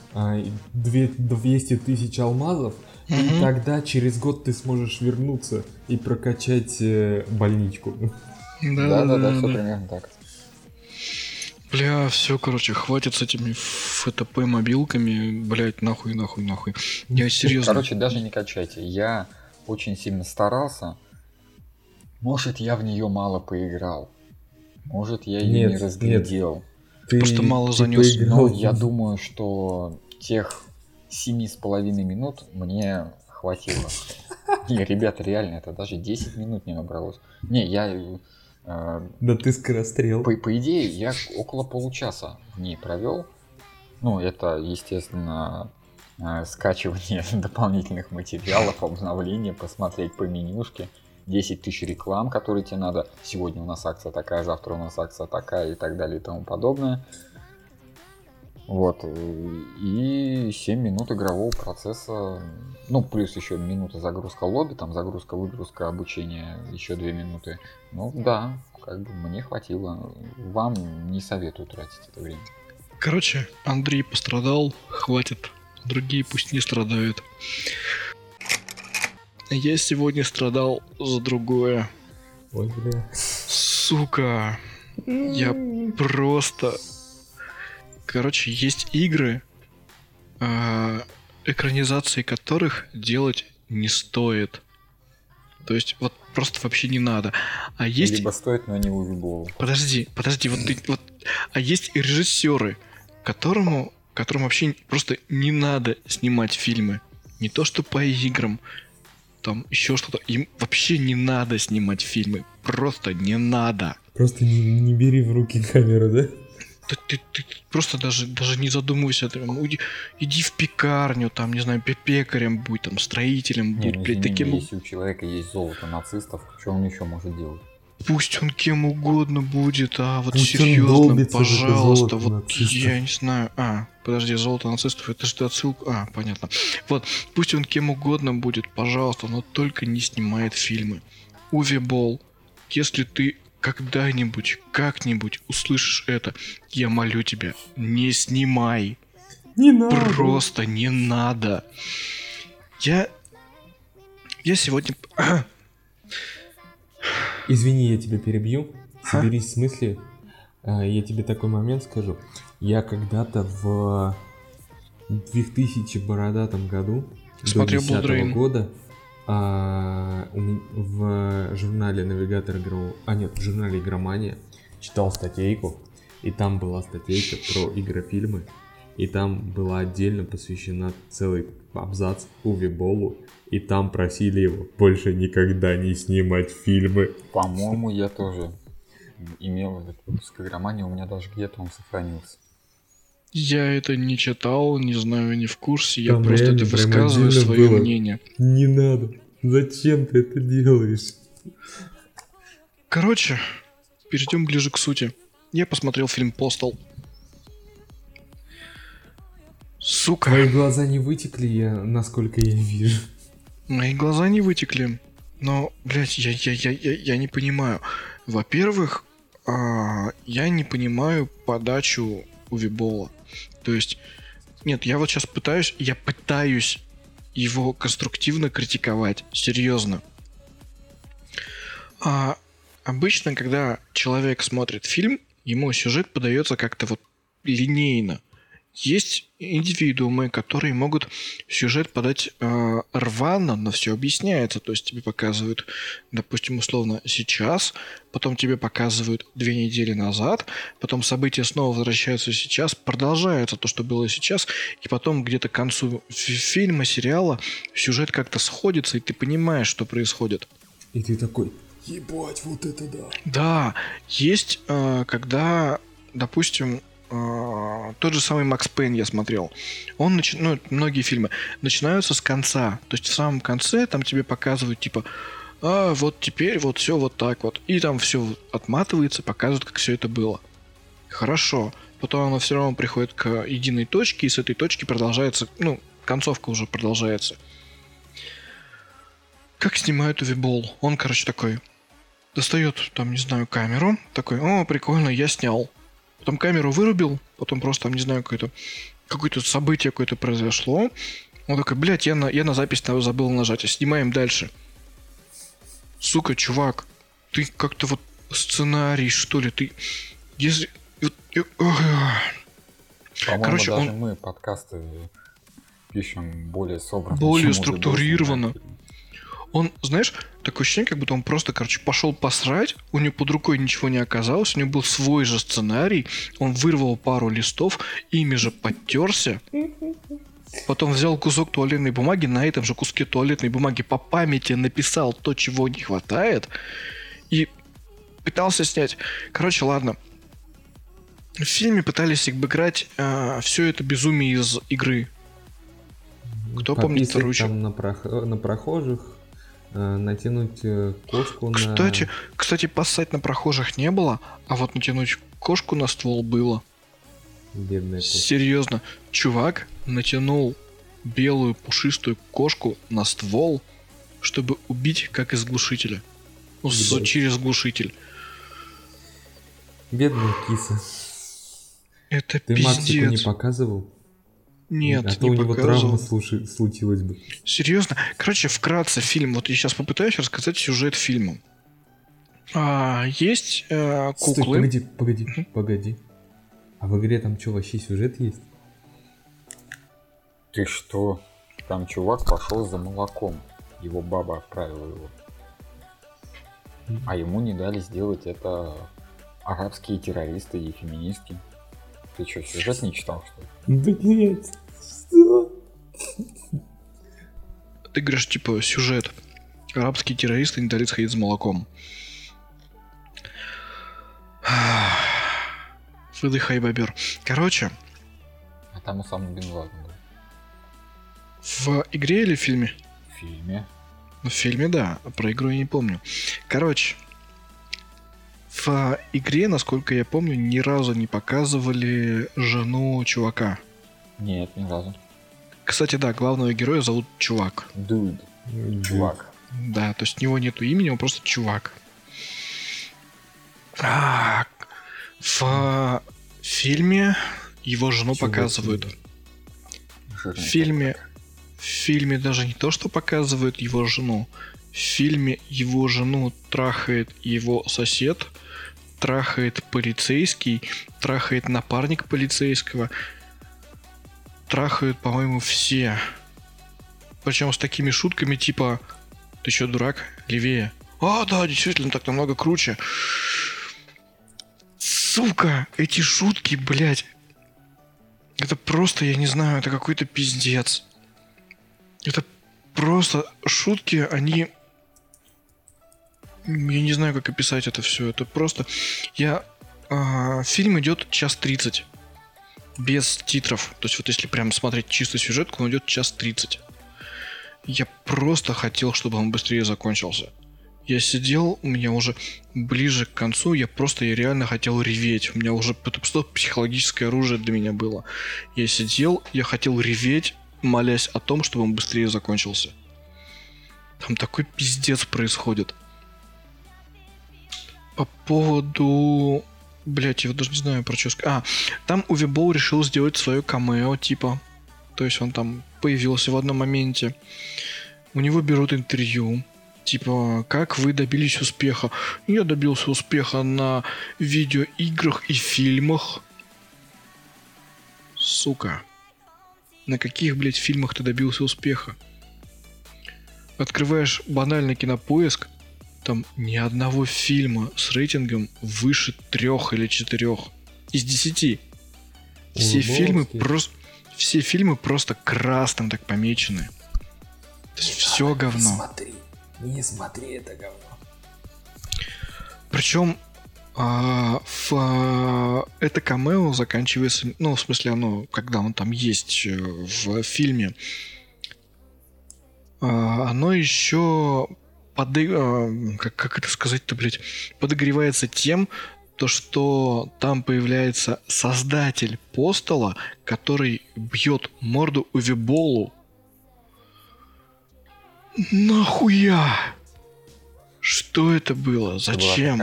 C: 200 тысяч алмазов, и
A: Мгм.
C: тогда через год ты сможешь вернуться и прокачать э, больничку.
B: Да-да-да, все
A: да.
B: примерно так.
A: Бля, все, короче, хватит с этими ФТП мобилками, блять, нахуй, нахуй, нахуй. Я серьезно.
B: Короче, даже не качайте. Я очень сильно старался. Может, я в нее мало поиграл. Может, я ее
C: Нет,
B: не разглядел.
C: Ты-
A: Просто мало
C: поиграл
B: Но я думаю, что тех семи с половиной минут мне хватило. Не, ребята, реально, это даже 10 минут не набралось. Не, я... э,
C: Да ты скорострел.
B: по, по идее, я около получаса в ней провел. Ну, это, естественно, э, скачивание дополнительных материалов, обновление, посмотреть по менюшке. 10 тысяч реклам, которые тебе надо. Сегодня у нас акция такая, завтра у нас акция такая и так далее и тому подобное. Вот. И 7 минут игрового процесса. Ну, плюс еще минута загрузка лобби, там загрузка, выгрузка, обучение, еще 2 минуты. Ну да, как бы мне хватило. Вам не советую тратить это время.
A: Короче, Андрей пострадал, хватит. Другие пусть не страдают. Я сегодня страдал за другое.
C: Ой, бля.
A: Сука. Я просто... Короче, есть игры, а, экранизации которых делать не стоит. То есть, вот просто вообще не надо. А есть...
B: Либо стоит, но не увибол.
A: Подожди, подожди, вот ты, вот, а есть и режиссеры, которому, которым вообще просто не надо снимать фильмы, не то что по играм, там еще что-то, им вообще не надо снимать фильмы, просто не надо.
C: Просто не, не бери в руки камеру, да?
A: Ты, ты- ты просто даже, даже не задумывайся, ты, ну, иди, в пекарню, там, не знаю, пе- пекарем будь, там, строителем
B: Не,
A: будь,
B: ну,
A: блядь,
B: извини,
A: таким,
B: если у человека есть золото нацистов, что он еще может делать?
A: Пусть он кем угодно будет, а вот
C: Пусть
A: серьезно, пожалуйста, вот
C: нацистов.
A: я не знаю. А, подожди, золото нацистов, это же отсылка. А, понятно. Вот, пусть он кем угодно будет, пожалуйста, но только не снимает фильмы. Уви Болл, если ты когда-нибудь, как-нибудь услышишь это, я молю тебя, не снимай.
C: Не надо.
A: Просто не надо. Я... Я сегодня...
C: Извини, я тебя перебью.
A: Ха?
C: Соберись с мысли. А, Я тебе такой момент скажу. Я когда-то в 2000 бородатом году,
A: Смотрел
C: до 10
A: Blood Rain.
C: года, а, в журнале «Навигатор игрового...» А нет, в журнале «Игромания» читал статейку, и там была статейка про игрофильмы, и там была отдельно посвящена целый абзац Уви Болу, и там просили его больше никогда не снимать фильмы.
B: По-моему, я тоже имел этот выпуск игромании, у меня даже где-то он сохранился.
A: Я это не читал, не знаю, не в курсе, я
C: Там
A: просто
C: реально
A: высказываю
C: отдельно
A: свое
C: было.
A: мнение.
C: Не надо. Зачем ты это делаешь?
A: Короче, перейдем ближе к сути. Я посмотрел фильм «Постол». Сука,
C: Твои глаза не вытекли, я, насколько я вижу.
A: мои глаза не вытекли. Но, блядь, я, я, я, я, я не понимаю. Во-первых, а, я не понимаю подачу Увибола. То есть, нет, я вот сейчас пытаюсь, я пытаюсь его конструктивно критиковать. Серьезно. А, обычно, когда человек смотрит фильм, ему сюжет подается как-то вот линейно. Есть индивидуумы, которые могут сюжет подать э, рвано, но все объясняется. То есть тебе показывают, допустим, условно сейчас, потом тебе показывают две недели назад, потом события снова возвращаются сейчас, продолжается то, что было сейчас, и потом где-то к концу фи- фильма, сериала сюжет как-то сходится, и ты понимаешь, что происходит.
C: И ты такой, ебать, вот это да.
A: Да, есть, э, когда, допустим, э, тот же самый Макс Пейн я смотрел. Он начи- ну, многие фильмы начинаются с конца. То есть в самом конце там тебе показывают, типа, а, вот теперь вот все вот так вот. И там все отматывается, показывают, как все это было. Хорошо. Потом оно все равно приходит к единой точке, и с этой точки продолжается, ну, концовка уже продолжается. Как снимают Увибол? Он, короче, такой, достает, там, не знаю, камеру, такой, о, прикольно, я снял. Потом камеру вырубил, потом просто, там, не знаю, какое-то какое-то событие какое-то произошло. Он такой, блядь, я на, я на запись забыл нажать, а снимаем дальше. Сука, чувак, ты как-то вот сценарий, что ли, ты... Если...
B: По-моему,
A: Короче,
B: даже
A: он-
B: мы подкасты пишем более собранно.
A: Более структурированно.
B: фильмы.
A: Он, знаешь, такое ощущение, как будто он просто, короче, пошел посрать, у него под рукой ничего не оказалось, у него был свой же сценарий, он вырвал пару листов, ими же подтерся, потом взял кусок туалетной бумаги, на этом же куске туалетной бумаги по памяти написал то, чего не хватает, и пытался снять. Короче, ладно. В фильме пытались обыграть все это безумие из игры. Кто помнит
C: Пописать
A: вторую часть?
C: на, прох- на прохожих, э, натянуть э, кошку на...
A: Кстати, кстати, поссать на прохожих не было, а вот натянуть кошку на ствол было.
C: Бедная кошка.
A: Серьезно, чувак натянул белую пушистую кошку на ствол, чтобы убить как из глушителя. Ну, через глушитель.
C: Бедная киса.
A: Это
C: Ты Максику не
A: пиздец.
C: показывал?
A: Нет,
C: а то
A: не
C: у него
A: показывал.
C: травма слушай- случилась бы.
A: Серьезно? Короче, вкратце фильм. Вот я сейчас попытаюсь рассказать сюжет фильма. А, есть
C: Стой,
A: куклы.
C: погоди, погоди,
A: Мгм.
C: погоди. А в игре там что, вообще сюжет есть?
B: Ты что? Там чувак пошел за молоком. Его баба отправила его. А ему не дали сделать это арабские террористы и феминистки. Ты что, сюжет не читал, что ли?
C: Да нет. Что?
A: Ты говоришь, типа, сюжет. Арабские террористы не дали сходить за молоком. Выдыхай, бобер. Короче,
B: А там и сам Бен Ладен был.
A: в игре или в фильме?
B: В фильме.
A: В фильме, да. Про игру я не помню. Короче, в игре, насколько я помню, ни разу не показывали жену чувака.
B: Нет, ни разу.
A: Кстати, да, главного героя зовут Чувак.
B: Дуд, чувак.
A: Да, то есть у него нету имени, он просто чувак. А, в фильме его жену
C: Чувак,
A: показывают. В фильме, в фильме даже не то, что показывают его жену. В фильме его жену трахает его сосед, трахает полицейский, трахает напарник полицейского, трахают, по-моему, все. Причем с такими шутками типа «Ты чё, дурак? Левее!» «А, а, да, действительно, так намного круче. Сука, эти шутки, блядь. Это просто, я не знаю, это какой-то пиздец. Это просто шутки, они... Я не знаю, как описать это все. Это просто... Я... А, фильм идет час тридцать. Без титров. То есть вот если прям смотреть чисто сюжетку, он идет час тридцать. Я просто хотел, чтобы он быстрее закончился. Я сидел, у меня уже ближе к концу, я просто, я реально хотел реветь. У меня уже это просто психологическое оружие для меня было. Я сидел, я хотел реветь, молясь о том, чтобы он быстрее закончился. Там такой пиздец происходит. По поводу... Блять, я даже не знаю про что. А, там Уви Боу решил сделать свое камео, типа. То есть он там появился в одном моменте. У него берут интервью. Типа, как вы добились успеха? Я добился успеха на видеоиграх и фильмах. Сука. На каких, блядь, фильмах ты добился успеха? Открываешь банальный кинопоиск, там ни одного фильма с рейтингом выше трех или четырех из десяти. Все фильмы просто все фильмы просто красным так помечены. То есть все говно.
C: Не смотри, не смотри это говно.
A: Причем а, в, а, это камео заканчивается, ну, в смысле, оно, когда он там есть э, в фильме, а, оно еще поды... а, как, как это сказать-то, блядь, подогревается тем, то, что там появляется создатель постола, который бьет морду Увиболу. Нахуя? Что это было? Зачем?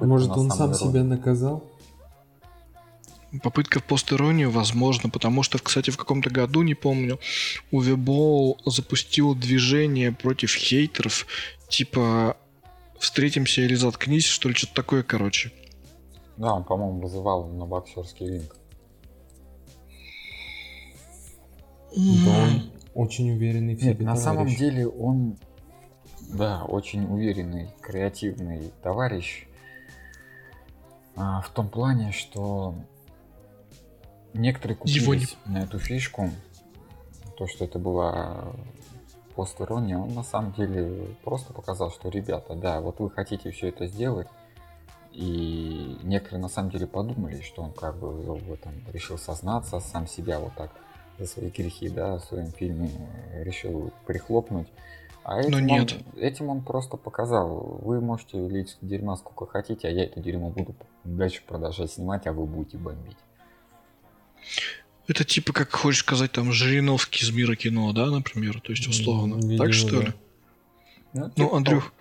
C: Может, он сам себя наказал?
A: Попытка в постиронию, возможно, потому что, кстати, в каком-то году, не помню, Увебол запустил движение против хейтеров, типа встретимся или заткнись, что ли, что-то такое, короче.
B: Да, он, по-моему, вызывал на боксерский ринг.
C: Да, он очень уверенный в себе
B: Нет, на самом деле он, да, очень уверенный, креативный товарищ. А, в том плане, что некоторые купились
A: не...
B: на эту фишку, то, что это была пост-ирония, он на самом деле просто показал, что, ребята, да, вот вы хотите все это сделать, и некоторые на самом деле подумали, что он как бы в этом решил сознаться, сам себя вот так за свои грехи, да, в своем фильме решил прихлопнуть. А этим, нет. Он, этим он просто показал, вы можете лить дерьма сколько хотите, а я это дерьмо буду дальше продолжать снимать, а вы будете бомбить.
A: Это типа, как хочешь сказать, там, Жириновский из мира кино, да, например? То есть, условно. Видимо, так что да. ли? Ну, ну типа Андрюх,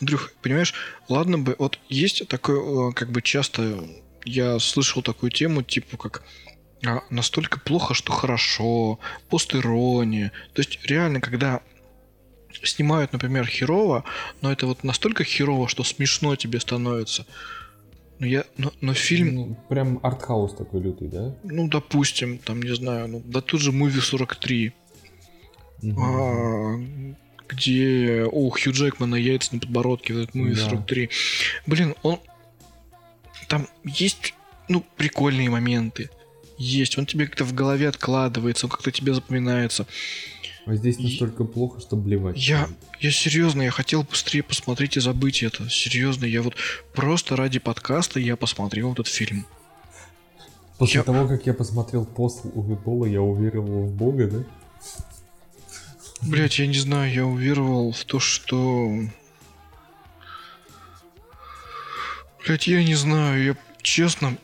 A: Андрюх, понимаешь, ладно бы, вот есть такое, э, как бы часто я слышал такую тему, типа как а, настолько плохо, что хорошо, постирония. То есть реально, когда снимают, например, херово, но это вот настолько херово, что смешно тебе становится. Но я, но, но фильм... Ну,
C: прям артхаус такой лютый, да?
A: Ну, допустим, там, не знаю, ну, да тут же Movie 43. Угу. А, где у Хью Джекмана яйца на подбородке, в этот Movie да. 43. Блин, он... Там есть, ну, прикольные моменты. Есть. Он тебе как-то в голове откладывается, он как-то тебе запоминается.
C: А здесь настолько и... плохо, что блевать.
A: Я, я серьезно, я хотел быстрее посмотреть и забыть это. Серьезно, я вот просто ради подкаста я посмотрел этот фильм.
C: После я... того, как я посмотрел пост Увипола, я уверовал в Бога, да?
A: Блять, я не знаю, я уверовал в то, что... Блять, я не знаю, я честно,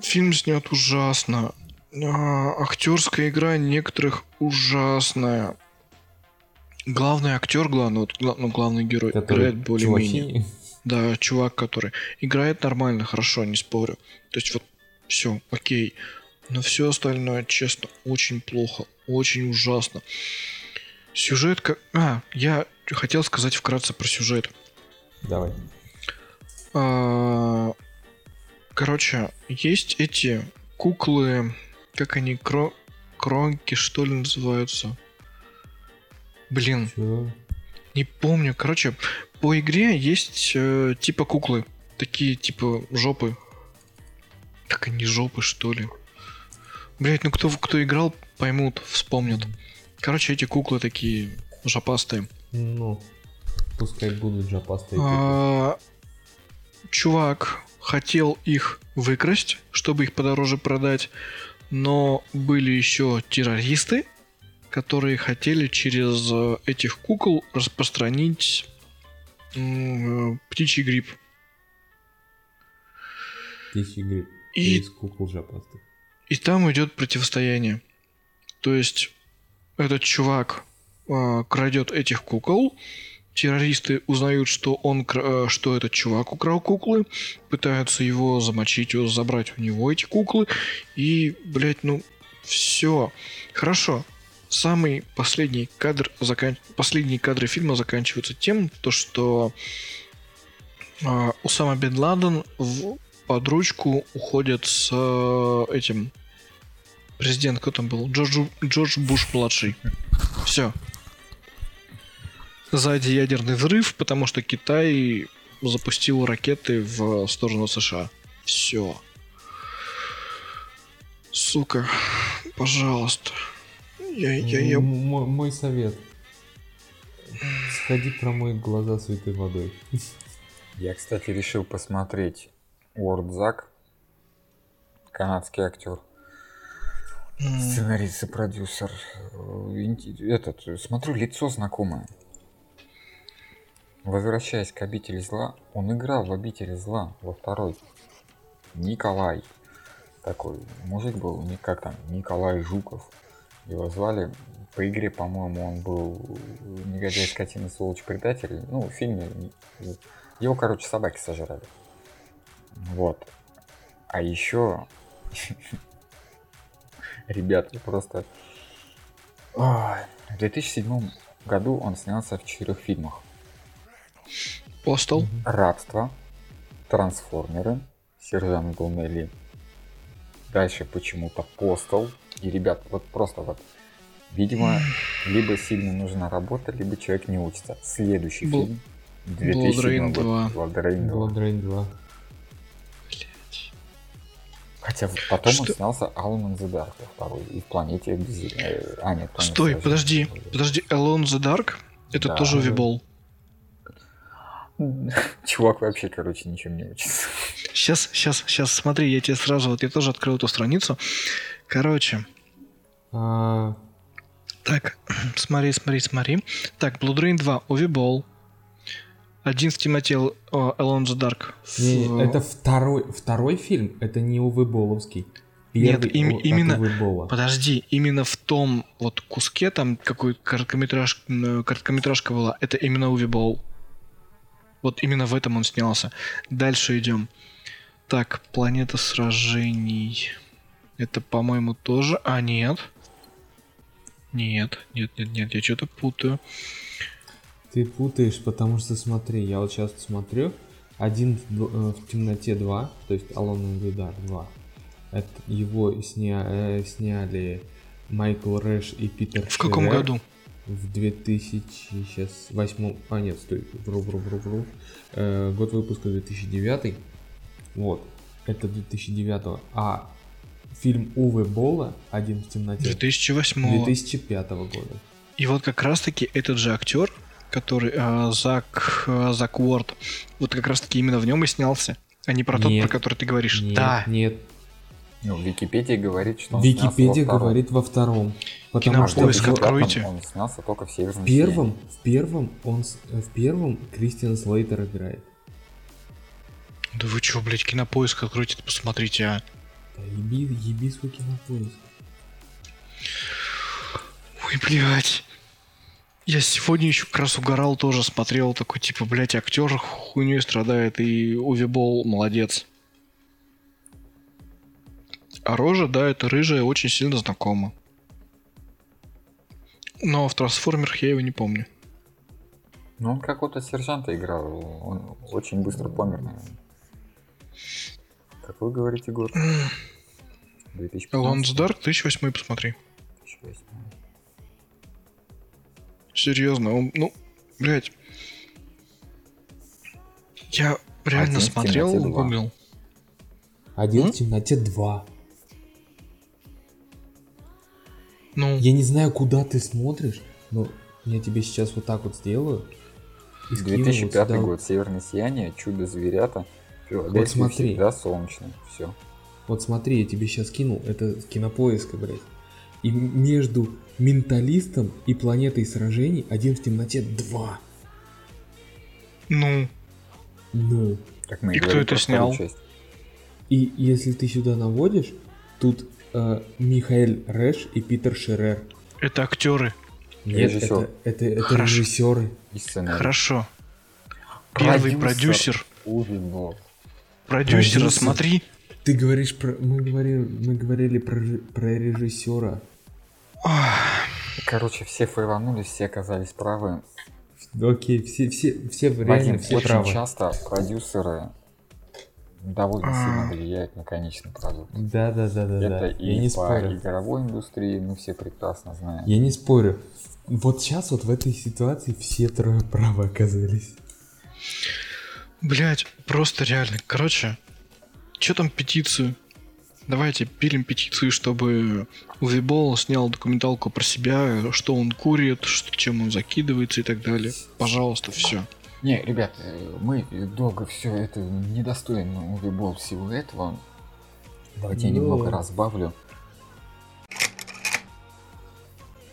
A: фильм снят ужасно. А, актерская игра некоторых ужасная. Главный актер, главный, вот, ну, главный герой, который играет более-менее. Да, чувак, который играет нормально, хорошо, не спорю. То есть вот все, окей. Но все остальное, честно, очень плохо, очень ужасно. Сюжет как... А, я хотел сказать вкратце про сюжет.
C: Давай.
A: А... Короче, есть эти куклы как они, кро... кронки, что ли, называются? Блин. Чё? Не помню. Короче, по игре есть э, типа куклы. Такие типа жопы. Так они жопы, что ли? Блять, ну кто, кто играл, поймут, вспомнят. Короче, эти куклы такие жопастые.
C: Ну, пускай будут жопастые.
A: А, чувак хотел их выкрасть, чтобы их подороже продать, но были еще террористы, которые хотели через э, этих кукол распространить э, птичий грипп.
C: Птичий гриб.
A: И,
C: Из кукол жопастых.
A: и там идет противостояние. То есть этот чувак э, крадет этих кукол, террористы узнают, что он, э, что этот чувак украл куклы, пытаются его замочить, его забрать у него эти куклы, и, блядь, ну, все. Хорошо. Самый последний кадр, закан... последние кадры фильма заканчиваются тем, то, что э, Усама Бен Ладен в подручку уходит с э, этим президент, кто там был? Джордж, Джордж Буш младший. Все. Сзади ядерный взрыв, потому что Китай запустил ракеты в сторону США. Все. Сука, пожалуйста. Я, я, я...
C: М- Мой, мой совет. Сходи промой глаза святой водой.
B: Я, кстати, решил посмотреть Уорд Зак, канадский актер, сценарист и продюсер. Э, Этот, смотрю, лицо знакомое. Возвращаясь к обители зла, он играл в обители зла во второй. Николай. Такой мужик был, не как там, Николай Жуков. Его звали. По игре, по-моему, он был негодяй, скотина, сволочь, предатель. Ну, в фильме его, короче, собаки сожрали. Вот. А еще... Ребят, просто... В 2007 году он снялся в четырех фильмах.
A: Постол.
B: Рабство, Трансформеры, Сержант Гумели. Дальше почему-то Постол. И, ребят, вот просто вот, видимо, либо сильно нужна работа, либо человек не учится. Следующий
A: Бл-
B: фильм.
A: Blood Rain 2.
B: Blood Rain 2.
C: Blood Rain 2.
B: Хотя вот потом он
A: Что?
B: снялся Alone in the Dark второй. И в планете обезьян. э, А, нет,
A: Стой,
B: обезьян.
A: подожди. Подожди, Alone the Dark? Это
B: Да.
A: тоже Увибол.
B: Чувак вообще, короче, ничем не учится.
A: Сейчас, сейчас, сейчас, смотри, я тебе сразу, вот я тоже открыл эту страницу. Короче,
C: А,
A: так, смотри, смотри, смотри. Так, Blood Rain 2, Увибол. Один в темноте Л- о, Alone the Dark.
C: не,
A: В-
C: это второй, второй фильм, это не Увы Боловский.
A: Нет,
C: Первый
A: им- именно-. Подожди, именно в том вот куске, там какой короткометраж, короткометражка была, это именно Увибол. Вот именно в этом он снялся. Дальше идем. Так, планета сражений. Это, по-моему, тоже. А, нет. Нет, нет, нет, нет, я что-то путаю.
C: Ты путаешь, потому что смотри, я вот сейчас смотрю, один в, э, в темноте 2, то есть the Dark 2. Это его сня- э, сняли Майкл Рэш и Питер
A: В каком
C: Шерер
A: году?
C: В 2008... А, нет, стой, вру, вру, вру, вру. Э, год выпуска 2009. Вот, это 2009. А фильм Уве Бола «Один в темноте»
A: 2008
C: 2005 года.
A: И вот как раз-таки этот же актер, который э, Зак, э, Зак Уорд, вот как раз-таки именно в нем и снялся, а не про тот,
C: Нет.
A: про который ты говоришь.
C: Нет,
A: да,
C: нет,
B: Ну, в Википедии говорит, что он во
C: Википедия
B: втором.
C: говорит во втором. Потому
A: Кинопоиск
C: что
A: Поиск
C: в,
A: откройте.
B: Он снялся только в Северном
C: в первом, в первом он в первом Кристиан Слейтер играет.
A: Да вы чё, блядь, кинопоиск откройте, посмотрите, а.
C: Да еби, еби свой кинопоиск.
A: Ой, блядь. Я сегодня еще как раз угорал тоже, смотрел такой, типа, блядь, актер хуйней страдает, и Увибол молодец. А рожа, да, это рыжая, очень сильно знакома. Но в трансформерах я его не помню.
B: Ну, он какого-то сержанта играл. Он очень быстро помер, наверное. Как вы говорите, год? 2015?
A: Alone Dark 1008 посмотри.
B: 2008.
A: Серьезно, он, ну, блядь. Я реально
B: Один
A: смотрел, гуглил.
C: Один
A: М?
C: в темноте два.
A: Ну,
C: Я не знаю, куда ты смотришь, но я тебе сейчас вот так вот сделаю. и скину вот
B: 2005
C: сюда вот.
B: год, Северное сияние, Чудо зверята, Филадельфия
C: смотри.
B: всегда солнечно, все.
C: Вот смотри, я тебе сейчас кинул, это с кинопоиска, блядь. И между менталистом и планетой сражений один в темноте два.
A: ну,
C: Ну.
B: Так мы
A: И кто
B: говорим
A: это снял?
B: часть.
C: И если ты сюда наводишь, тут э, Михаэль Рэш и Питер Шерер.
A: это актеры.
C: Нет,
B: Режиссер.
C: это, это, это
A: Хорошо.
C: режиссеры.
B: И сценарий.
A: Хорошо. Первый продюсер.
B: Уви Болл.
A: Продюсера
C: Продюсер.
A: смотри.
C: Ты говоришь про. Мы говорили, мы говорили про, про режиссера.
B: Короче, все фейванули, все оказались правы.
C: Окей, все, все, все реально
B: Вадим,
C: все
B: очень
C: правы.
B: часто продюсеры довольно
A: А.
B: сильно влияют на конечный продукт.
C: Да, да, да, да,
B: Это
C: да.
B: и
C: Я не
B: по
C: спорю.
B: игровой индустрии мы все прекрасно знаем.
C: Я не спорю. Вот сейчас вот в этой ситуации все трое правы оказались.
A: Блять, просто реально. Короче, что там петицию? Давайте пилим петицию, чтобы Увибол снял документалку про себя, что он курит, что, чем он закидывается и так далее. Пожалуйста, все.
B: Не, ребят, э, мы долго все это недостойно Увибол всего этого. Давайте я
C: Ну.
B: немного разбавлю.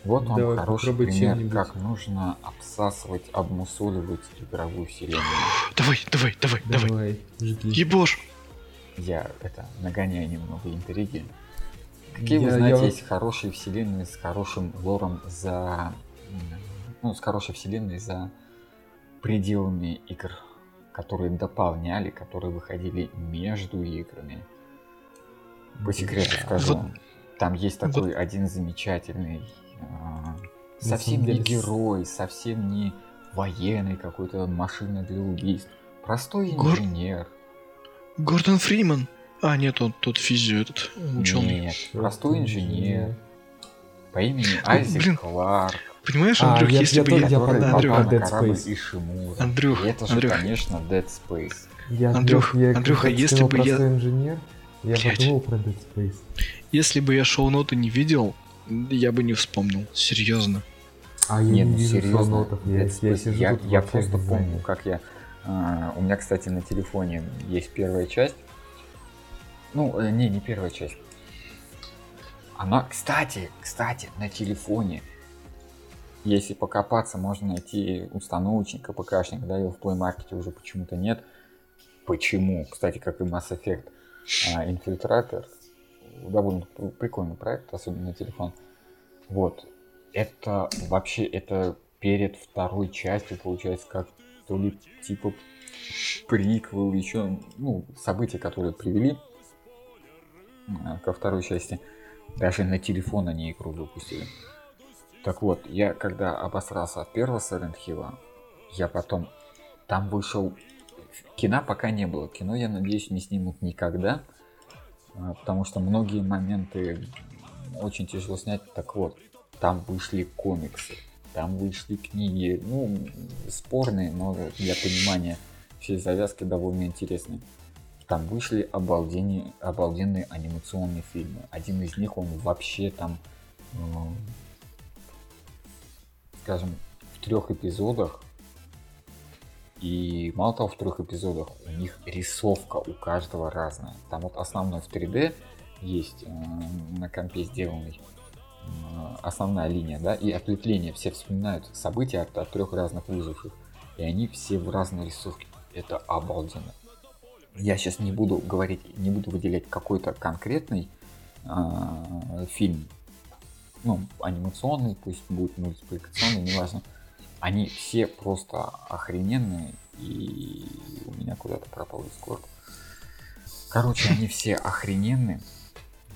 B: Вот вам
C: Давай,
B: хороший пример, как нужно обсасывать, обмусоливать игровую вселенную.
A: Давай, давай, давай, давай.
C: Давай, жги.
A: Ебош!
B: Я это нагоняю немного интриги. Какие вы
C: Я-
B: знаете,
C: я вот-
B: есть хорошие вселенные с хорошим лором за... Ну, с хорошей вселенной за пределами игр, которые дополняли, которые выходили между играми. По секрету скажу,
A: Вот-
B: там есть такой один замечательный, совсем
C: самом
B: не герой, совсем не военный какой-то машина для убийств. Простой
A: Гор-
B: инженер.
A: Гордон Фриман. А, нет, он тот физио, этот ученый.
B: Нет, простой инженер по имени Айзек
A: блин.
B: Кларк,
A: Понимаешь,
C: А,
A: Андрюх,
C: я-
A: если
C: я
A: бы
C: тоже-
A: я...
C: я подумал
A: Андрюх,
C: Dead Space.
B: Ишимура.
A: Андрюх,
B: И это же,
A: Андрюх.
B: конечно, Dead Space.
C: Я,
A: Андрюх,
C: я, я
A: Андрюха, если бы я-
C: инженер, я
A: Блядь.
C: подумал про Dead Space.
A: Если бы я шоу-ноты не видел, я бы не вспомнил. Серьезно.
C: А я
B: Не,
C: не
B: ну
C: вижу
B: серьезно.
C: я,
B: Dead
C: я
B: Space.
C: сижу
B: я,
C: тут
B: я просто помню, как я... а, у меня, кстати, на телефоне есть первая часть. Ну, э, не, не первая часть. Она, кстати, кстати, на телефоне. Если покопаться, можно найти установочник, АПКшник, да, его в Play Market уже почему-то нет. Почему? Кстати, как и Mass Effect. А, Инфильтратор. Довольно пр- прикольный проект, особенно на телефон. Вот. Это вообще, это перед второй частью, получается, как то ли типа приквел, еще, ну, события, которые привели а, ко второй части. Даже на телефон они игру выпустили. Так вот, я когда обосрался от первого Silent Hill, я потом... Там вышел... Кино пока не было. Кино, я надеюсь, не снимут никогда. А, Потому что многие моменты очень тяжело снять. Так вот, там вышли комиксы. Там вышли книги. Ну, спорные, но для понимания всей завязки довольно интересные. Там вышли обалденные, обалденные анимационные фильмы. Один из них, он вообще там, э, скажем, в трех эпизодах. И мало того, в трех эпизодах у них рисовка у каждого разная. Там вот основной в 3D есть э, на компе сделанный э, основная линия, да, и ответвления. Все вспоминают события от, от трех разных выживших. И они все в разной рисовке. Это обалденно. Я сейчас не буду говорить, не буду выделять какой-то конкретный а, фильм, ну, анимационный, пусть будет мультипликационный, неважно. Они все просто охрененные, и у меня куда-то пропал Discord. Короче, они все охрененные.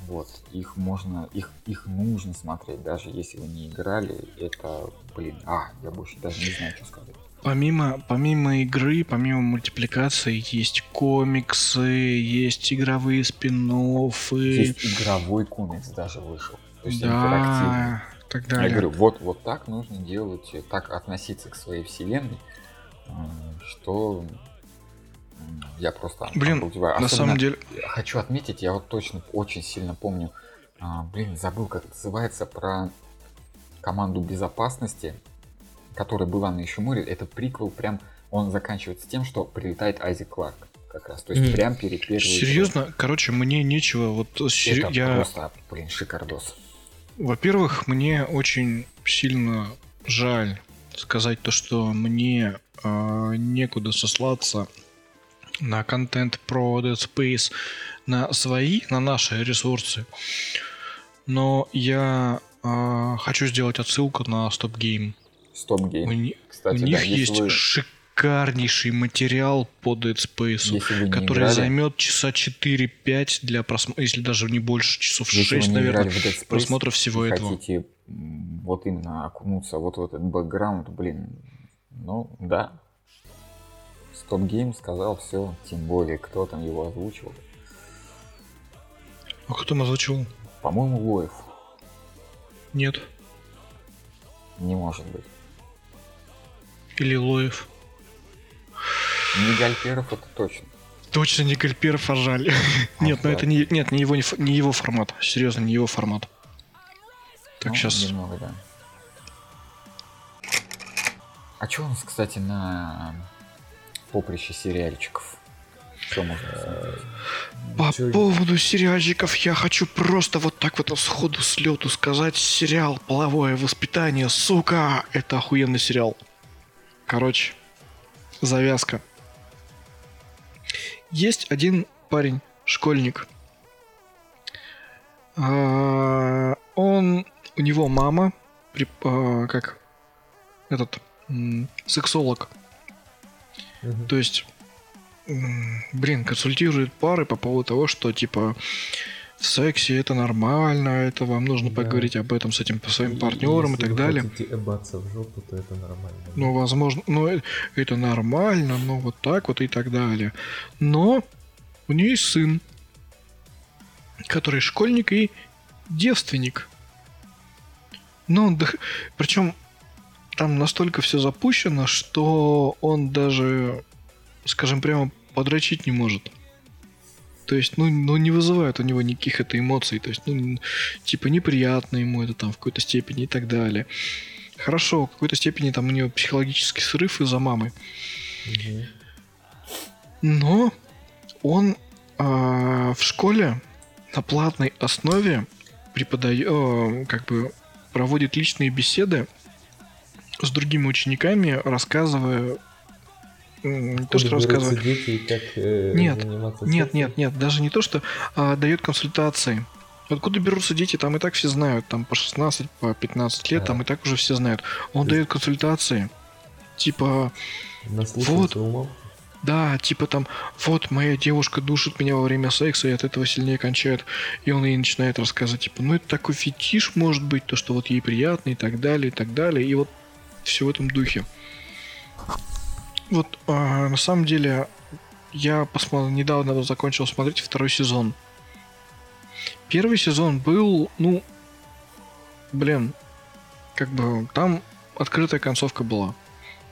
B: Вот, их можно, их, их нужно смотреть, даже если вы не играли. Это, блин, а, я больше даже не знаю, что сказать.
A: Помимо, помимо игры, помимо мультипликации, есть комиксы, есть игровые спин
B: Есть игровой комикс даже вышел. То есть.
A: Да, так
B: Я
A: далее.
B: говорю, вот, вот так нужно делать, э, так относиться к своей вселенной, э, что Я просто
A: Блин,
B: обалдеваю.
A: на самом деле...
B: Хочу отметить, я вот точно очень сильно помню, а, блин, забыл, как это называется, про команду безопасности, которая была на еще море. Это приквел прям, он заканчивается тем, что прилетает Айзек Кларк как раз. То есть
C: М.
B: прям перед первой игрой.
A: Серьезно, короче, мне нечего, вот сер-
B: Это
A: я,
B: просто, блин, шикардос.
A: Во-первых, мне очень сильно жаль сказать то, что мне э, некуда сослаться на контент про Dead Space на свои, на наши ресурсы. Но я э, хочу сделать отсылку на Stop Game.
B: Стоп
A: У,
B: гейм.
A: ни-
B: Кстати,
A: у
B: да,
A: них есть
B: вы-
A: шикарнейший материал по Dead Space, который займет часа 4-5 для просмотра, если даже не больше, часов
B: если
A: 6,
B: вы не
A: наверное,
B: Space
A: просмотра всего этого.
B: хотите вот именно окунуться вот в этот бэкграунд, блин, ну да. Стоп Гейм сказал все, тем более, кто там его озвучивал.
A: А кто там озвучил?
B: По-моему, Лоев.
A: Нет.
B: Не может быть.
A: Или Лоев.
B: Не Гальперов это точно.
A: Точно не Гальперов, а жаль. Нет, ну
B: да.
A: это не, нет, не его, не, его формат. Серьезно, не его формат. Так,
B: Ну,
A: сейчас.
B: Немного, да. А что у нас, кстати, на поприще сериальчиков? Что можно посмотреть?
A: По
C: Чё-
A: поводу сериальчиков я хочу просто вот так вот сходу с лету сказать. Сериал «Половое воспитание», сука, это охуенный сериал. Короче, завязка. Есть один парень, школьник. А, Он, у него мама, а, как этот сексолог.
C: Мгм.
A: То есть, блин, консультирует пары по поводу того, что типа в сексе это нормально, это вам нужно
C: Да.
A: поговорить об этом с этим по своим
C: И-
A: партнерам и
C: если
A: так
C: вы
A: далее.
C: эбаться в жопу, то это нормально.
A: Ну, возможно, ну, э- это нормально, но вот так вот и так далее. Но у нее есть сын, который школьник и девственник. Ну, причем там настолько все запущено, что он даже, скажем прямо, подрочить не может. То есть, ну, ну, не вызывает у него никаких это эмоций. То есть, ну, типа, неприятно ему это там в какой-то степени и так далее. Хорошо, в какой-то степени там у него психологический срыв из-за мамы.
C: Мгм.
A: Но он а, в школе на платной основе преподает, как бы проводит личные беседы с другими учениками, рассказывая не то, что рассказывая.
C: дети и как э,
A: Нет, Нет, нет, нет, даже не то, что а, дает консультации. Откуда берутся дети, там и так все знают, там по 16, по 15 лет,
C: Да.
A: там и так уже все знают. Он дает консультации. Типа,
C: умом.
A: да, типа там, вот моя девушка душит меня во время секса и от этого сильнее кончает. И он ей начинает рассказывать, типа, ну это такой фетиш может быть, то, что вот ей приятно и так далее, и так далее. И вот все в этом духе. Вот, а, на самом деле, я посмотрел, недавно закончил смотреть второй сезон. Первый сезон был, ну, блин, как бы там открытая концовка была.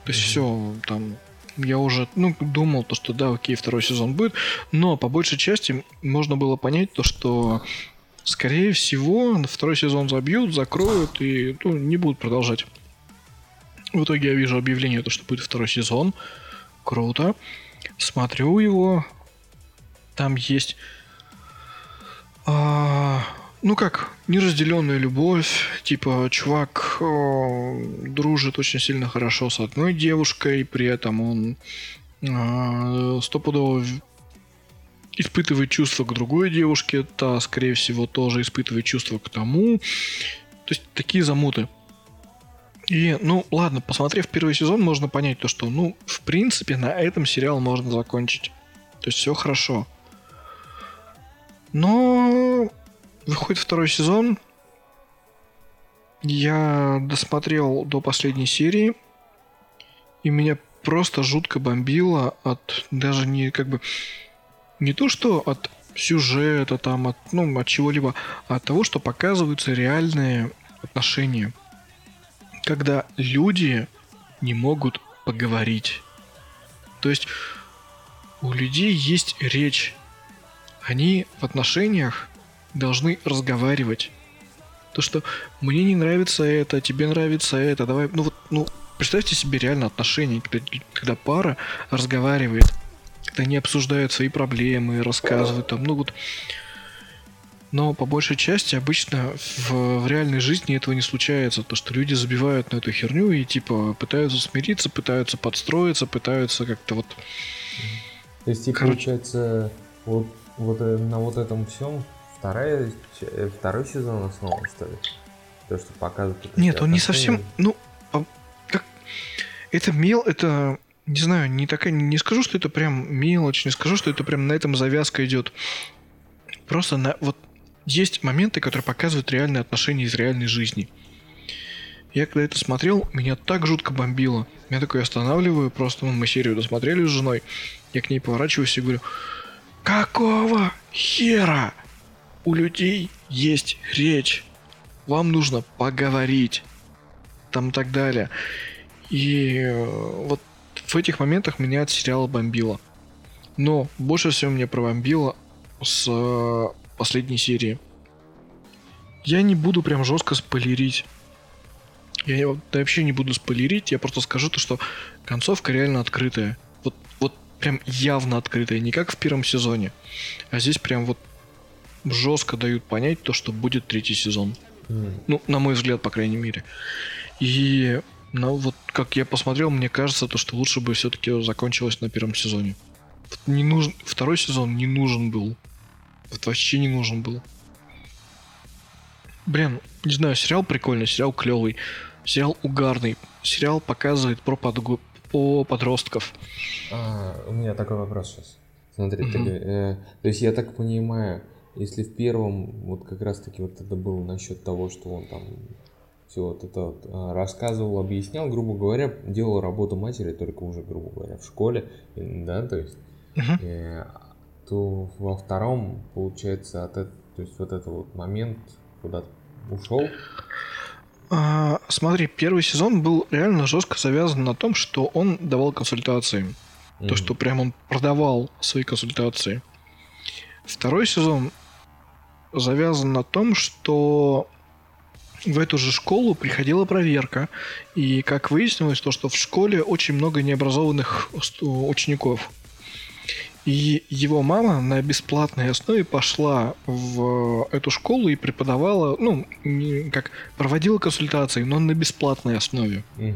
A: То есть
C: Мгм.
A: все, там я уже, ну, думал, то, что да, окей, второй сезон будет, но по большей части можно было понять то, что скорее всего второй сезон забьют, закроют и ну, не будут продолжать. В итоге я вижу объявление, то, что будет второй сезон. Круто. Смотрю его. Там есть... а, ну как, неразделенная любовь. Типа, чувак э, дружит очень сильно хорошо с одной девушкой, при этом он э, стопудово испытывает чувства к другой девушке, та, скорее всего, тоже испытывает чувства к тому. То есть такие замуты. И, ну, ладно, посмотрев первый сезон, можно понять то, что, ну, в принципе, на этом сериал можно закончить. То есть все хорошо. Но выходит второй сезон. Я досмотрел до последней серии. И меня просто жутко бомбило от даже не как бы не то что от сюжета там от ну от чего-либо а от того что показываются реальные отношения когда люди не могут поговорить то есть у людей есть речь. Они в отношениях должны разговаривать. То, что мне не нравится это, тебе нравится это, давай, ну вот, ну, представьте себе реально отношения, когда, когда пара разговаривает, когда они обсуждают свои проблемы, рассказывают там, ну вот, но по большей части обычно в, в реальной жизни этого не случается. То, что люди забивают на эту херню и типа пытаются смириться, пытаются подстроиться, пытаются как-то вот...
C: То есть, типа, Короче... получается, вот, вот э, на вот этом всем вторая, э, второй сезон основан, что ли? То, что показывает...
A: Нет, он не совсем... Ну, а, как... Это мел... Это... Не знаю, не такая... Не скажу, что это прям мелочь, не скажу, что это прям на этом завязка идет. Просто на... Вот есть моменты, которые показывают реальные отношения из реальной жизни. Я когда это смотрел, меня так жутко бомбило. Я такой останавливаю, просто ну, мы серию досмотрели с женой. Я к ней поворачиваюсь и говорю, какого хера? У людей есть речь. Вам нужно поговорить. Там и так далее. И э, вот в этих моментах меня от сериала бомбило. Но больше всего меня пробомбило с э, последней серии. Я не буду прям жестко спойлерить. Я вообще не буду спойлерить, я просто скажу то, что концовка реально открытая. Вот, вот прям явно открытая, не как в первом сезоне. А здесь прям вот жестко дают понять то, что будет третий сезон. Mm. Ну, на мой взгляд, по крайней мере. И ну, вот как я посмотрел, мне кажется, то, что лучше бы все-таки закончилось на первом сезоне. Не нужен, второй сезон не нужен был. Вот вообще не нужен был. Блин, не знаю, сериал прикольный, сериал клевый, сериал угарный, сериал показывает про, подго... по подростков.
C: А, у меня такой вопрос сейчас. Смотри, угу. ты, э, то есть я так понимаю, если в первом вот как раз таки вот это было насчет того, что он там все вот это вот а, рассказывал, объяснял, грубо говоря, делал работу матери только уже, грубо говоря, в школе, да, то есть, угу. э, то во втором, получается, от это, то есть вот этот вот момент куда-то ушел?
A: А, смотри, первый сезон был реально жестко завязан на том, что он давал консультации. Mm-hmm. То, что прям он продавал свои консультации. Второй сезон завязан на том, что в эту же школу приходила проверка. И как выяснилось, то, что в школе очень много необразованных учеников. И его мама на бесплатной основе пошла в эту школу и преподавала, ну, не, как проводила консультации, но на бесплатной основе. Угу.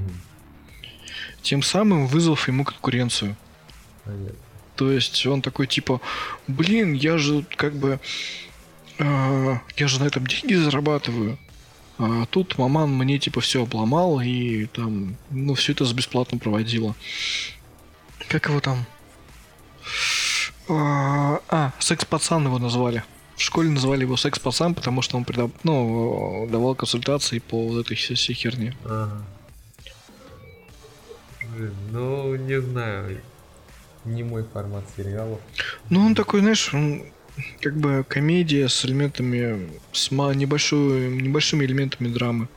A: Тем самым вызвав ему конкуренцию. Понятно. То есть он такой типа, блин, я же как бы, э, я же на этом деньги зарабатываю. А тут маман мне типа все обломал и там, ну, все это с бесплатно проводила. Как его там? А, а, секс-пацан его назвали. В школе называли его секс-пацан, потому что он придав... ну, давал консультации по вот этой всей, херне. Ага.
C: ну, не знаю. Не мой формат сериала.
A: Ну, он такой, знаешь, он как бы комедия с элементами, с небольшой, небольшими элементами драмы.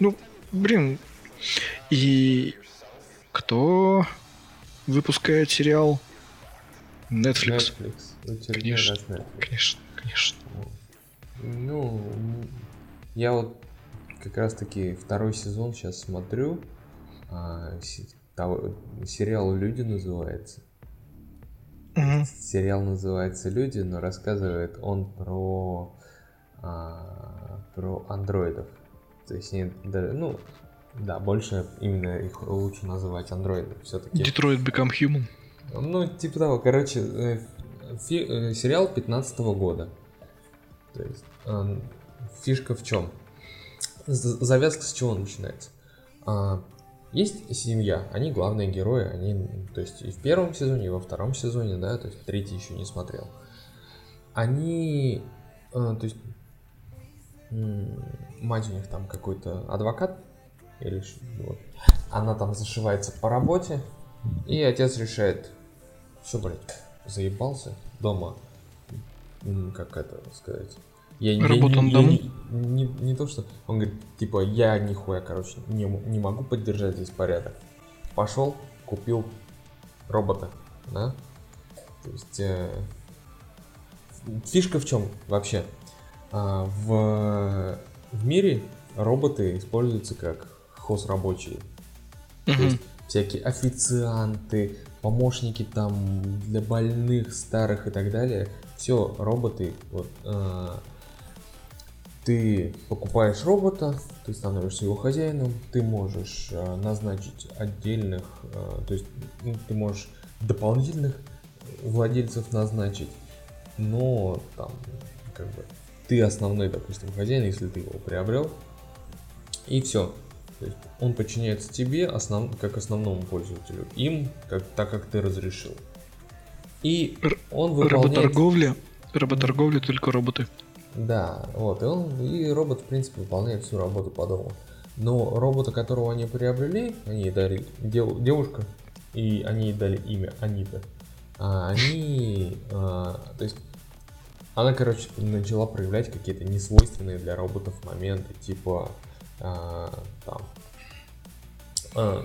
A: Ну, блин. И кто выпускает сериал Netflix. Netflix. Конечно, Netflix. конечно, конечно.
C: Ну, я вот как раз таки второй сезон сейчас смотрю. А, того, сериал «Люди» называется. Угу. Сериал называется «Люди», но рассказывает он про а, про андроидов. То есть, не, ну, да, больше именно их лучше называть андроиды все-таки.
A: Detroit Become Human.
C: Ну, типа того, короче, э, фи- э, сериал 15 -го года. То есть, э, фишка в чем? Завязка с чего начинается? А, есть семья, они главные герои, они, то есть и в первом сезоне, и во втором сезоне, да, то есть третий еще не смотрел. Они, то есть мать у них там какой-то адвокат, или вот, она там зашивается по работе, и отец решает, все, блядь, заебался дома. Как это сказать?
A: Я, Работа на дому?
C: Не, не, не то, что... Он говорит, типа, я нихуя, короче, не, не могу поддержать здесь порядок. Пошел, купил робота, да? То есть э, фишка в чем вообще? А, в, в мире роботы используются как хозрабочие. То есть всякие официанты, помощники там для больных, старых и так далее. Все роботы. Вот, э, ты покупаешь робота, ты становишься его хозяином, ты можешь э, назначить отдельных, э, то есть ну, ты можешь дополнительных владельцев назначить, но там как бы ты основной, допустим, хозяин, если ты его приобрел, и все. То есть он подчиняется тебе основ, как основному пользователю, им, как, так как ты разрешил. И он выполняет...
A: Работорговля, работорговля только роботы.
C: Да, вот, и он, и робот, в принципе, выполняет всю работу по дому. Но робота, которого они приобрели, они дали дев, девушка, и они ей дали имя Анита, а они, а, то есть, она, короче, начала проявлять какие-то несвойственные для роботов моменты, типа, а, там, а,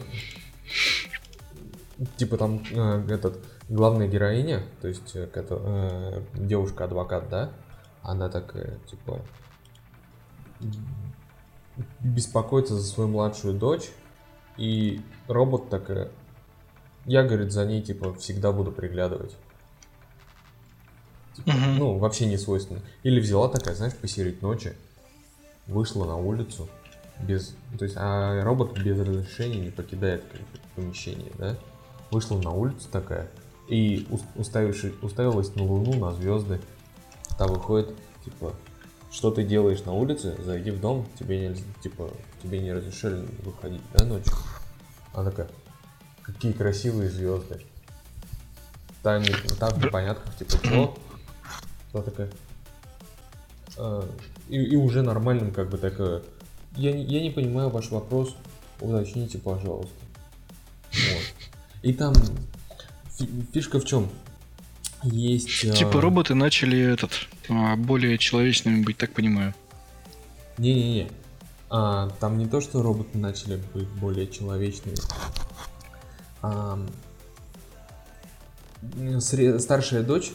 C: типа там а, этот главная героиня, то есть, это, а, девушка-адвокат, да, она такая, типа, беспокоится за свою младшую дочь, и робот такая, я, говорит, за ней, типа, всегда буду приглядывать. Типа, угу. Ну, вообще не свойственно. Или взяла такая, знаешь, посередине ночи, вышла на улицу, без, то есть, а робот без разрешения не покидает помещение, да? Вышла на улицу такая и уставившись, уставилась на луну, на звезды, Та выходит, типа, что ты делаешь на улице, зайди в дом, тебе не, типа, тебе не разрешили выходить, да, ночью? Она такая, какие красивые звезды. Там, там в непонятках, типа, что? Она такая, а, и, и уже нормальным, как бы, такая, я не, я не понимаю ваш вопрос, уточните, пожалуйста. Вот. И там фишка в чем? есть...
A: Типа а... роботы начали этот а, более человечными быть, так понимаю.
C: Не-не-не. А, там не то, что роботы начали быть более человечными. А, сред... Старшая дочь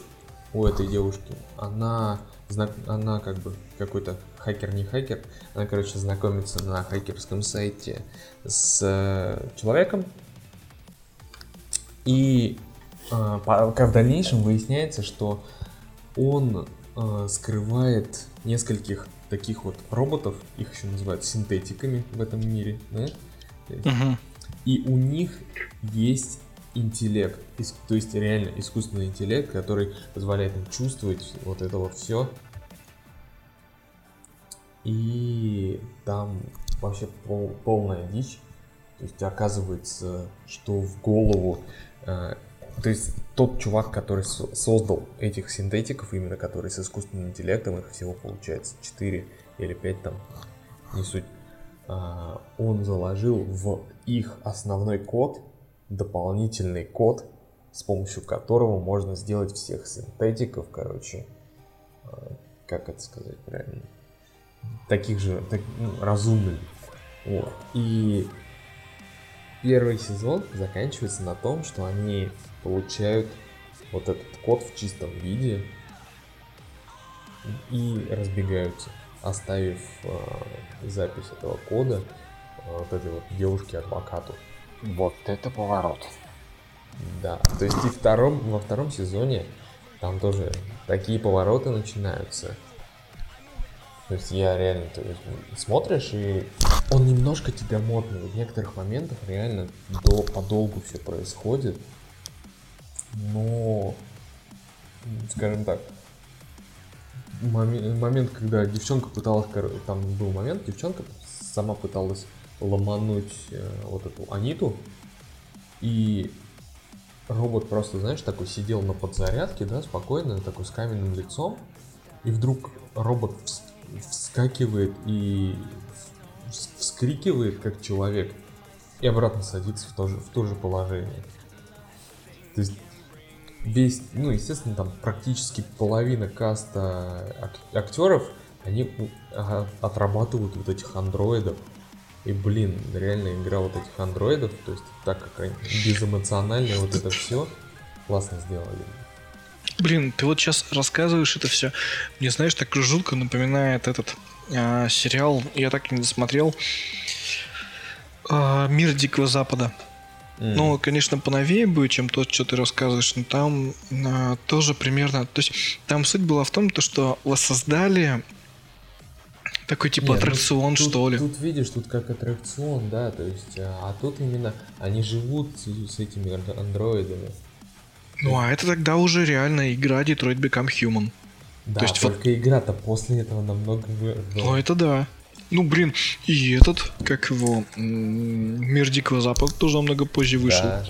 C: у этой девушки, она, знак... она как бы какой-то хакер, не хакер, она, короче, знакомится на хакерском сайте с э, человеком, и а, пока в дальнейшем выясняется, что он э, скрывает нескольких таких вот роботов, их еще называют синтетиками в этом мире, да?
A: Угу.
C: И у них есть интеллект, то есть реально искусственный интеллект, который позволяет им чувствовать вот это вот все. И там вообще пол, полная дичь. То есть оказывается, что в голову э, то есть тот чувак, который создал этих синтетиков, именно который с искусственным интеллектом, их всего получается 4 или 5 там, не суть, а, он заложил в их основной код дополнительный код, с помощью которого можно сделать всех синтетиков, короче, а, как это сказать правильно, таких же, так, ну, разумными. Вот. И первый сезон заканчивается на том, что они получают вот этот код в чистом виде и разбегаются, оставив э, запись этого кода э, вот этой вот девушке-адвокату.
B: Вот это поворот.
C: Да, то есть и втором, во втором сезоне там тоже такие повороты начинаются. То есть я реально, то есть смотришь и он немножко тебя модный. В некоторых моментах реально до, подолгу все происходит. Но, скажем так, момент, момент, когда девчонка пыталась, там был момент, девчонка сама пыталась ломануть э, вот эту Аниту, и робот просто, знаешь, такой сидел на подзарядке, да, спокойно, такой с каменным лицом, и вдруг робот вскакивает и вскрикивает, как человек, и обратно садится в то же, в то же положение. То есть весь, ну, естественно, там практически половина каста актеров, они отрабатывают вот этих андроидов. И, блин, реально игра вот этих андроидов, то есть так как они безэмоционально вот это все классно сделали.
A: Блин, ты вот сейчас рассказываешь это все. Мне, знаешь, так жутко напоминает этот а, сериал, я так и не досмотрел. А, Мир Дикого Запада.
C: М.
A: Ну, конечно, поновее будет, чем то, что ты рассказываешь, но там а, тоже примерно... То есть там суть была в том, то, что воссоздали такой типа
C: Не, ну,
A: аттракцион,
C: тут-
A: что ли.
C: Тут видишь, тут как аттракцион, да, то есть, а, а тут именно они живут с, с этими анд- андроидами.
A: Ну, а это тогда уже реально игра Detroit Become Human.
C: Да,
A: есть вот-
C: только игра-то после этого намного
A: Ну, это да. Ну, блин, и этот, как его, Мир Дикого Запада тоже намного позже вышел.
C: Да.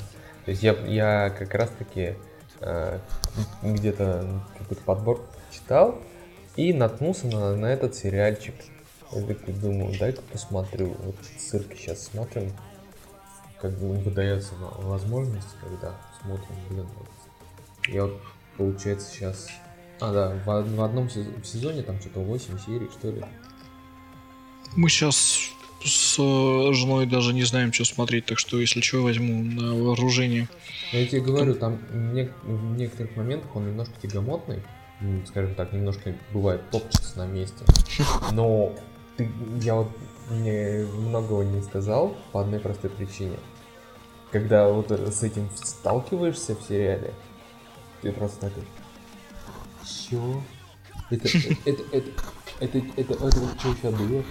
C: То есть я, я как раз таки э, где-то какой-то подбор читал и наткнулся на, на этот сериальчик. Я такой думаю, дай-ка посмотрю. Вот цирк сейчас смотрим. Как бы выдается во- возможность, когда смотрим, блин, вот. Я вот, получается, сейчас... А, да, в, в одном в сезоне там что-то 8 серий, что ли.
A: Мы сейчас с э, женой даже не знаем, что смотреть, так что, если что, возьму на вооружение.
C: Но я тебе говорю, там не- в некоторых моментах он немножко тягомотный, скажем так, немножко бывает топчется на месте. Но ты- я вот не, многого не сказал по одной простой причине. Когда вот с этим сталкиваешься в сериале, ты просто такой, чё? Это, это, это, это, это, это, вот что сейчас было?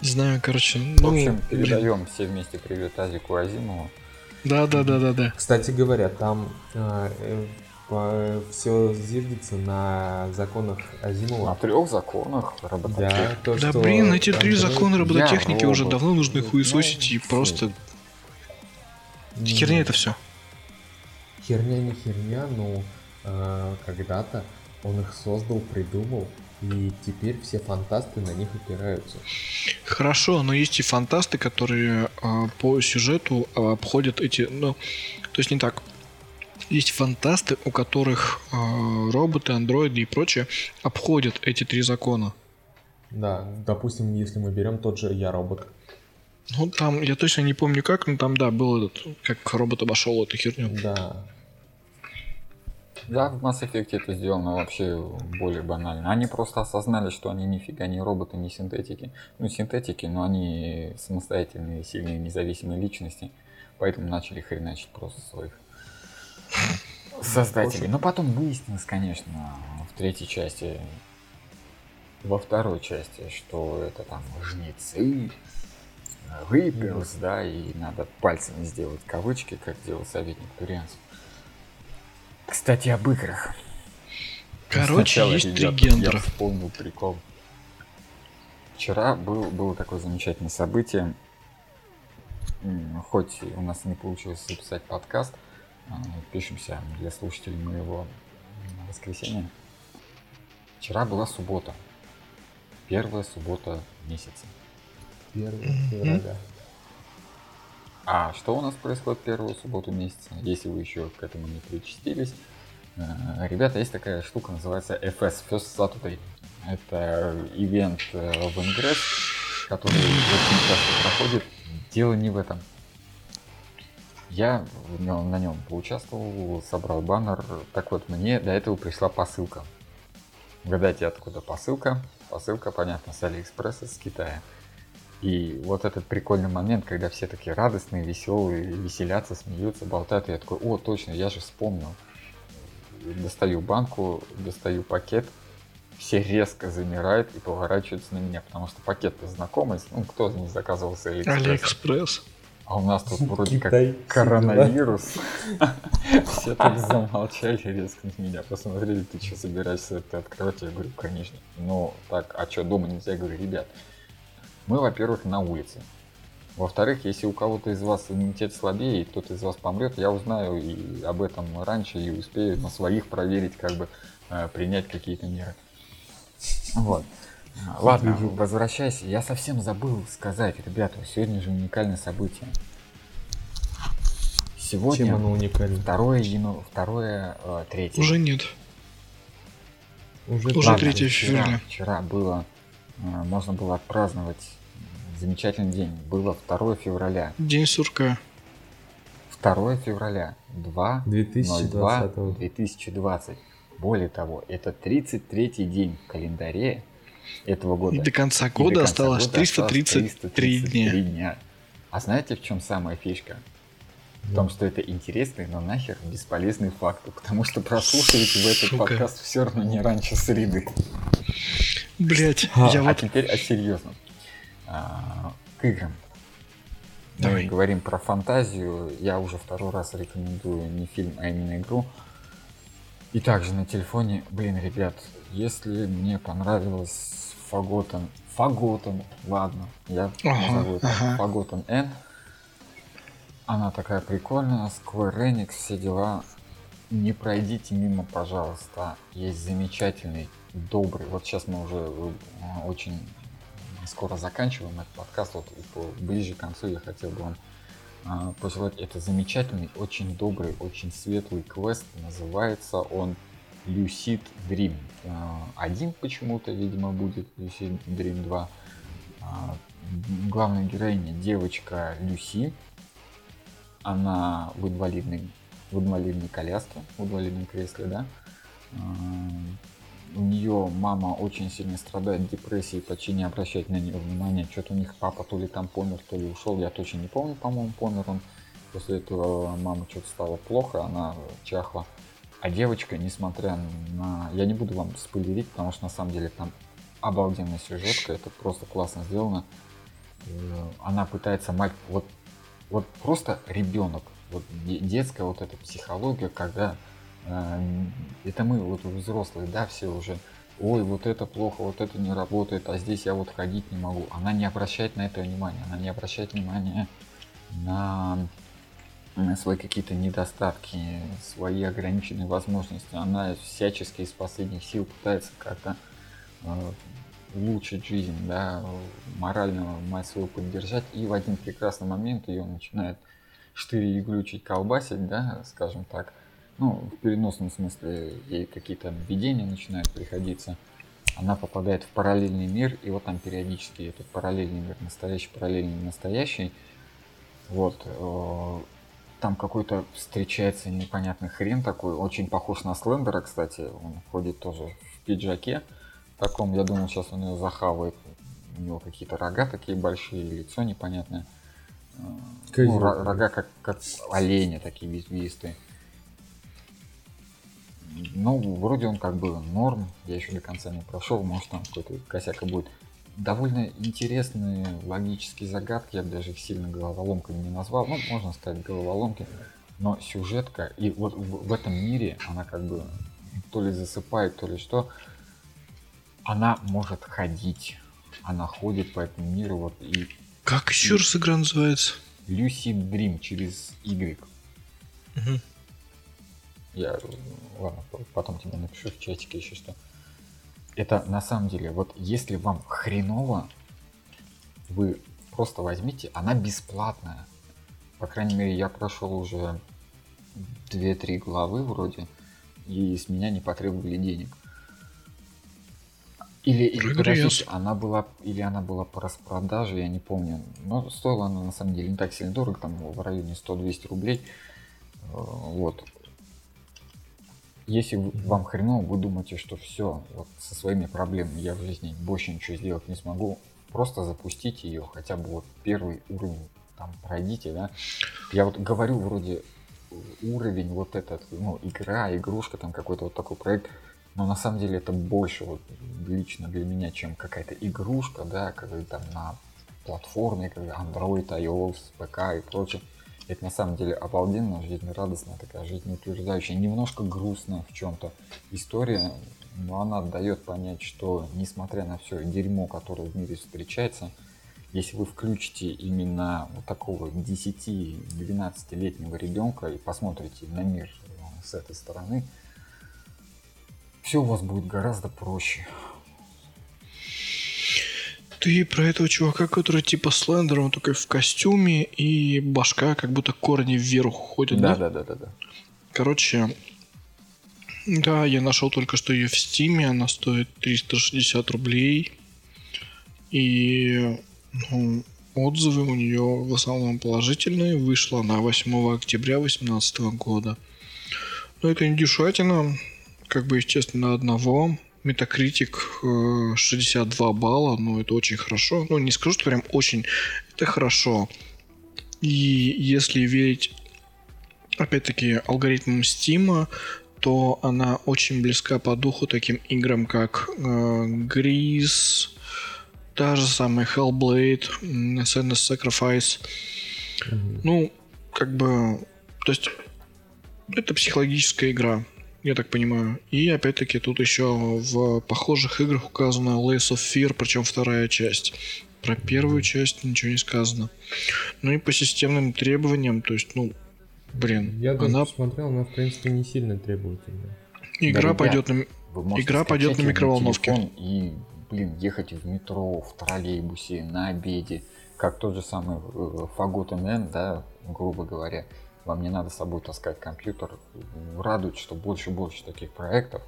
A: Знаю, короче,
B: В
A: ну,
B: общем,
A: блин.
B: передаем все вместе привет Азику Азимову.
A: Да, да, да, да, да.
C: Кстати говоря, там все зиждется на законах
B: На
C: Азимова.
B: трех законах робототехники.
C: Да, то,
A: Да
C: что
A: блин, эти три закона робототехники
B: я
A: уже давно нужно
C: Ну,
A: хуесосить и
C: всё.
A: просто херня это все.
C: Херня не херня, но э, когда-то он их создал, придумал, и теперь все фантасты на них опираются.
A: Хорошо, но есть и фантасты, которые а, по сюжету а, обходят эти, ну, то есть не так. Есть фантасты, у которых а, роботы, андроиды и прочее обходят эти три закона.
C: Да, допустим, если мы берем тот же Я робот.
A: Ну, там, я точно не помню как, но там, да, был этот, как робот обошел эту херню.
C: Да.
B: Да, в Mass Effect это сделано вообще более банально. Они просто осознали, что они нифига не роботы, не синтетики. Ну, синтетики, но они самостоятельные, сильные, независимые личности. Поэтому начали хреначить просто своих создателей. Но потом выяснилось, конечно, в третьей части, во второй части, что это там жнецы, выпилс, да, и надо пальцами сделать кавычки, как делал советник Турианцев. Кстати, об играх.
A: Короче,
B: Сначала,
A: есть три
B: ребята,
A: гендера.
B: Я вспомнил прикол. Вчера был, было такое замечательное событие. Хоть у нас не получилось записать подкаст, а, пишемся для слушателей моего на воскресенье. Вчера была суббота. Первая суббота месяца.
C: 1
A: Мгм.
C: февраля.
B: А что у нас происходит первую субботу месяца, если вы еще к этому не причастились? Э, Ребята, есть такая штука, называется FS, First Saturday. Это ивент э, в Ингресс, который очень часто проходит. Дело не в этом. Я на нем поучаствовал, собрал баннер. Так вот, мне до этого пришла посылка. Угадайте, откуда посылка? Посылка, понятно, с Алиэкспресса, с Китая. И вот этот прикольный момент, когда все такие радостные, веселые, веселятся, смеются, болтают, и я такой, о, точно, я же вспомнил. Достаю банку, достаю пакет, все резко замирают и поворачиваются на меня, потому что пакет-то знакомый, ну, кто не заказывал с Алиэкспресса?
A: Алиэкспресс.
B: А у нас тут вроде как
C: Китай,
B: коронавирус. Все так замолчали резко на меня, посмотрели, ты что, собираешься это открывать? Я говорю, конечно. Ну, так, а что, дома нельзя? Я говорю, ребят, мы, во-первых, на улице. Во-вторых, если у кого-то из вас иммунитет слабее, и кто-то из вас помрет, я узнаю и об этом раньше и успею на своих проверить, как бы э, принять какие-то меры. Вот. Ладно, возвращайся. Я совсем забыл сказать, ребята, сегодня же уникальное событие. Сегодня
C: Чем оно уникально?
B: второе, яну... второе, э, третье.
A: Уже нет.
C: Уже,
A: Уже
B: Ладно,
A: 3
B: вчера,
A: февраля.
B: Вчера было, э, можно было отпраздновать замечательный день. Было 2 февраля.
A: День сурка.
B: 2 февраля 2
C: 2020.
B: 2020. Более того, это 33-й день в календаре этого года.
A: И до конца
B: И до
A: года
B: конца
A: осталось
B: года осталось
A: 333 дня.
B: 333 дня. А знаете, в чем самая фишка? В том, что это интересный, но нахер бесполезный факт, потому что прослушиваете в этот подкаст все равно не раньше среды.
A: Блять,
C: А,
A: я
B: а
A: вот...
B: теперь о серьезном. А, к играм.
A: Давай.
B: Мы говорим про фантазию. Я уже второй раз рекомендую не фильм, а именно игру. И также на телефоне, блин, ребят, если мне понравилось Фаготен, Фаготен, ладно, я
A: Ага,
B: назову это
A: ага.
B: Фаготен N. Она такая прикольная, Square Enix, все дела. Не пройдите мимо, пожалуйста. Есть замечательный, добрый. Вот сейчас мы уже э, очень скоро заканчиваем этот подкаст. Вот ближе к концу я хотел бы вам а, пожелать. Это замечательный, очень добрый, очень светлый квест. Называется он Lucid Dream. А, Один почему-то, видимо, будет Lucid Dream 2. А, м, Главная героиня девочка Люси. Она в инвалидной, в инвалидной коляске, в инвалидном кресле, да. А, У нее мама очень сильно страдает депрессией, почти не обращает на нее внимания. Что-то у них папа то ли там помер, то ли ушел, я точно не помню, по-моему, помер он. После этого мама что-то стало плохо, она чахла. А девочка, несмотря на... Я не буду вам спойлерить, потому что на самом деле там обалденная сюжетка, это просто классно сделано. Э, Она пытается мать... Вот, вот просто ребенок. Вот де- детская вот эта психология, когда э, это мы, вот взрослые, да, все уже ой, вот это плохо, вот это не работает, а здесь я вот ходить не могу. Она не обращает на это внимания, она не обращает внимания на на свои какие-то недостатки, свои ограниченные возможности. Она всячески из последних сил пытается как-то э, улучшить жизнь, да, морально мать свою поддержать. И в один прекрасный момент ее начинает штыри глючить, колбасить, да, скажем так. Ну, в переносном смысле ей какие-то видения начинают приходиться. Она попадает в параллельный мир, и вот там периодически этот параллельный мир, настоящий, параллельный, настоящий. Вот. э, Там какой-то встречается непонятный хрен такой, очень похож на Слендера, кстати. Он ходит тоже в пиджаке таком. Я думал, сейчас он ее захавает. У него какие-то рога такие большие, лицо непонятное. Ну, ро- рога как, как оленя такие визгвистые. Ну, вроде он как бы норм, я еще до конца не прошел, может там какой-то косяк будет. Довольно интересные логические загадки, я бы даже их сильно головоломками не назвал, ну, можно сказать головоломки, но сюжетка, и вот в, в этом мире она как бы то ли засыпает, то ли что, она может ходить, она ходит по этому миру, вот, и
A: Как еще раз игра называется?
B: Lucid Dream через Y.
A: Мгм.
B: Я, ладно, по- потом тебе напишу в чатике еще что. Это на самом деле, вот если вам хреново, вы просто возьмите, она бесплатная. По крайней мере, я прошел уже 2-3 главы вроде, и с меня не потребовали денег. Или, или подождите, она была, или она была по распродаже, я не помню. Но стоила она на самом деле не так сильно дорого, там в районе 100-200 рублей. Э, Вот. Если вам хреново, вы думаете, что все, вот со своими проблемами я в жизни больше ничего сделать не смогу, просто запустите ее, хотя бы вот первый уровень там пройдите, да. Я вот говорю вроде э, уровень вот этот, ну, игра, игрушка, там какой-то вот такой проект, но на самом деле это больше вот лично для меня, чем какая-то игрушка, да, когда там на платформе, когда Android, iOS, ПК и прочее. Это на самом деле обалденно, жизнерадостная такая, жизнеутверждающая, немножко грустная в чем-то история, но она дает понять, что несмотря на все дерьмо, которое в мире встречается, если вы включите именно вот такого 10-12-летнего ребенка и посмотрите на мир э, с этой стороны, все у вас будет гораздо проще.
A: Ты про этого чувака, который типа Слендер, он такой в костюме, и башка как будто корни вверх уходят, да?
B: Да, да, да, да, да.
A: Короче, да, я нашел только что ее в Стиме, она стоит 360 рублей. И, ну, отзывы у нее в основном положительные. Вышла она 8 октября 2018 года. Но это не дешатина, как бы, естественно, одного. Метакритик 62 балла, ну это очень хорошо. Ну не скажу, что прям очень, это хорошо. И если верить, опять-таки, алгоритмам Стима, то она очень близка по духу таким играм, как э, Gris, та же самая Hellblade, SNS Sacrifice. Mm-hmm. Ну, как бы, то есть, это психологическая игра, я так понимаю. И опять-таки тут еще в похожих играх указана Lace of Fear, причем вторая часть. Про первую часть ничего не сказано. Ну и по системным требованиям, то есть, ну, Блин,
C: я даже она... посмотрел, она в принципе не сильно требовательная.
A: Игра да, пойдет на игра пойдет на микроволновке. На
B: и, блин, ехать в метро, в троллейбусе, на обеде, как тот же самый э, Фагот НН, да, грубо говоря. Вам не надо с собой таскать компьютер. Радует, что больше и больше таких проектов.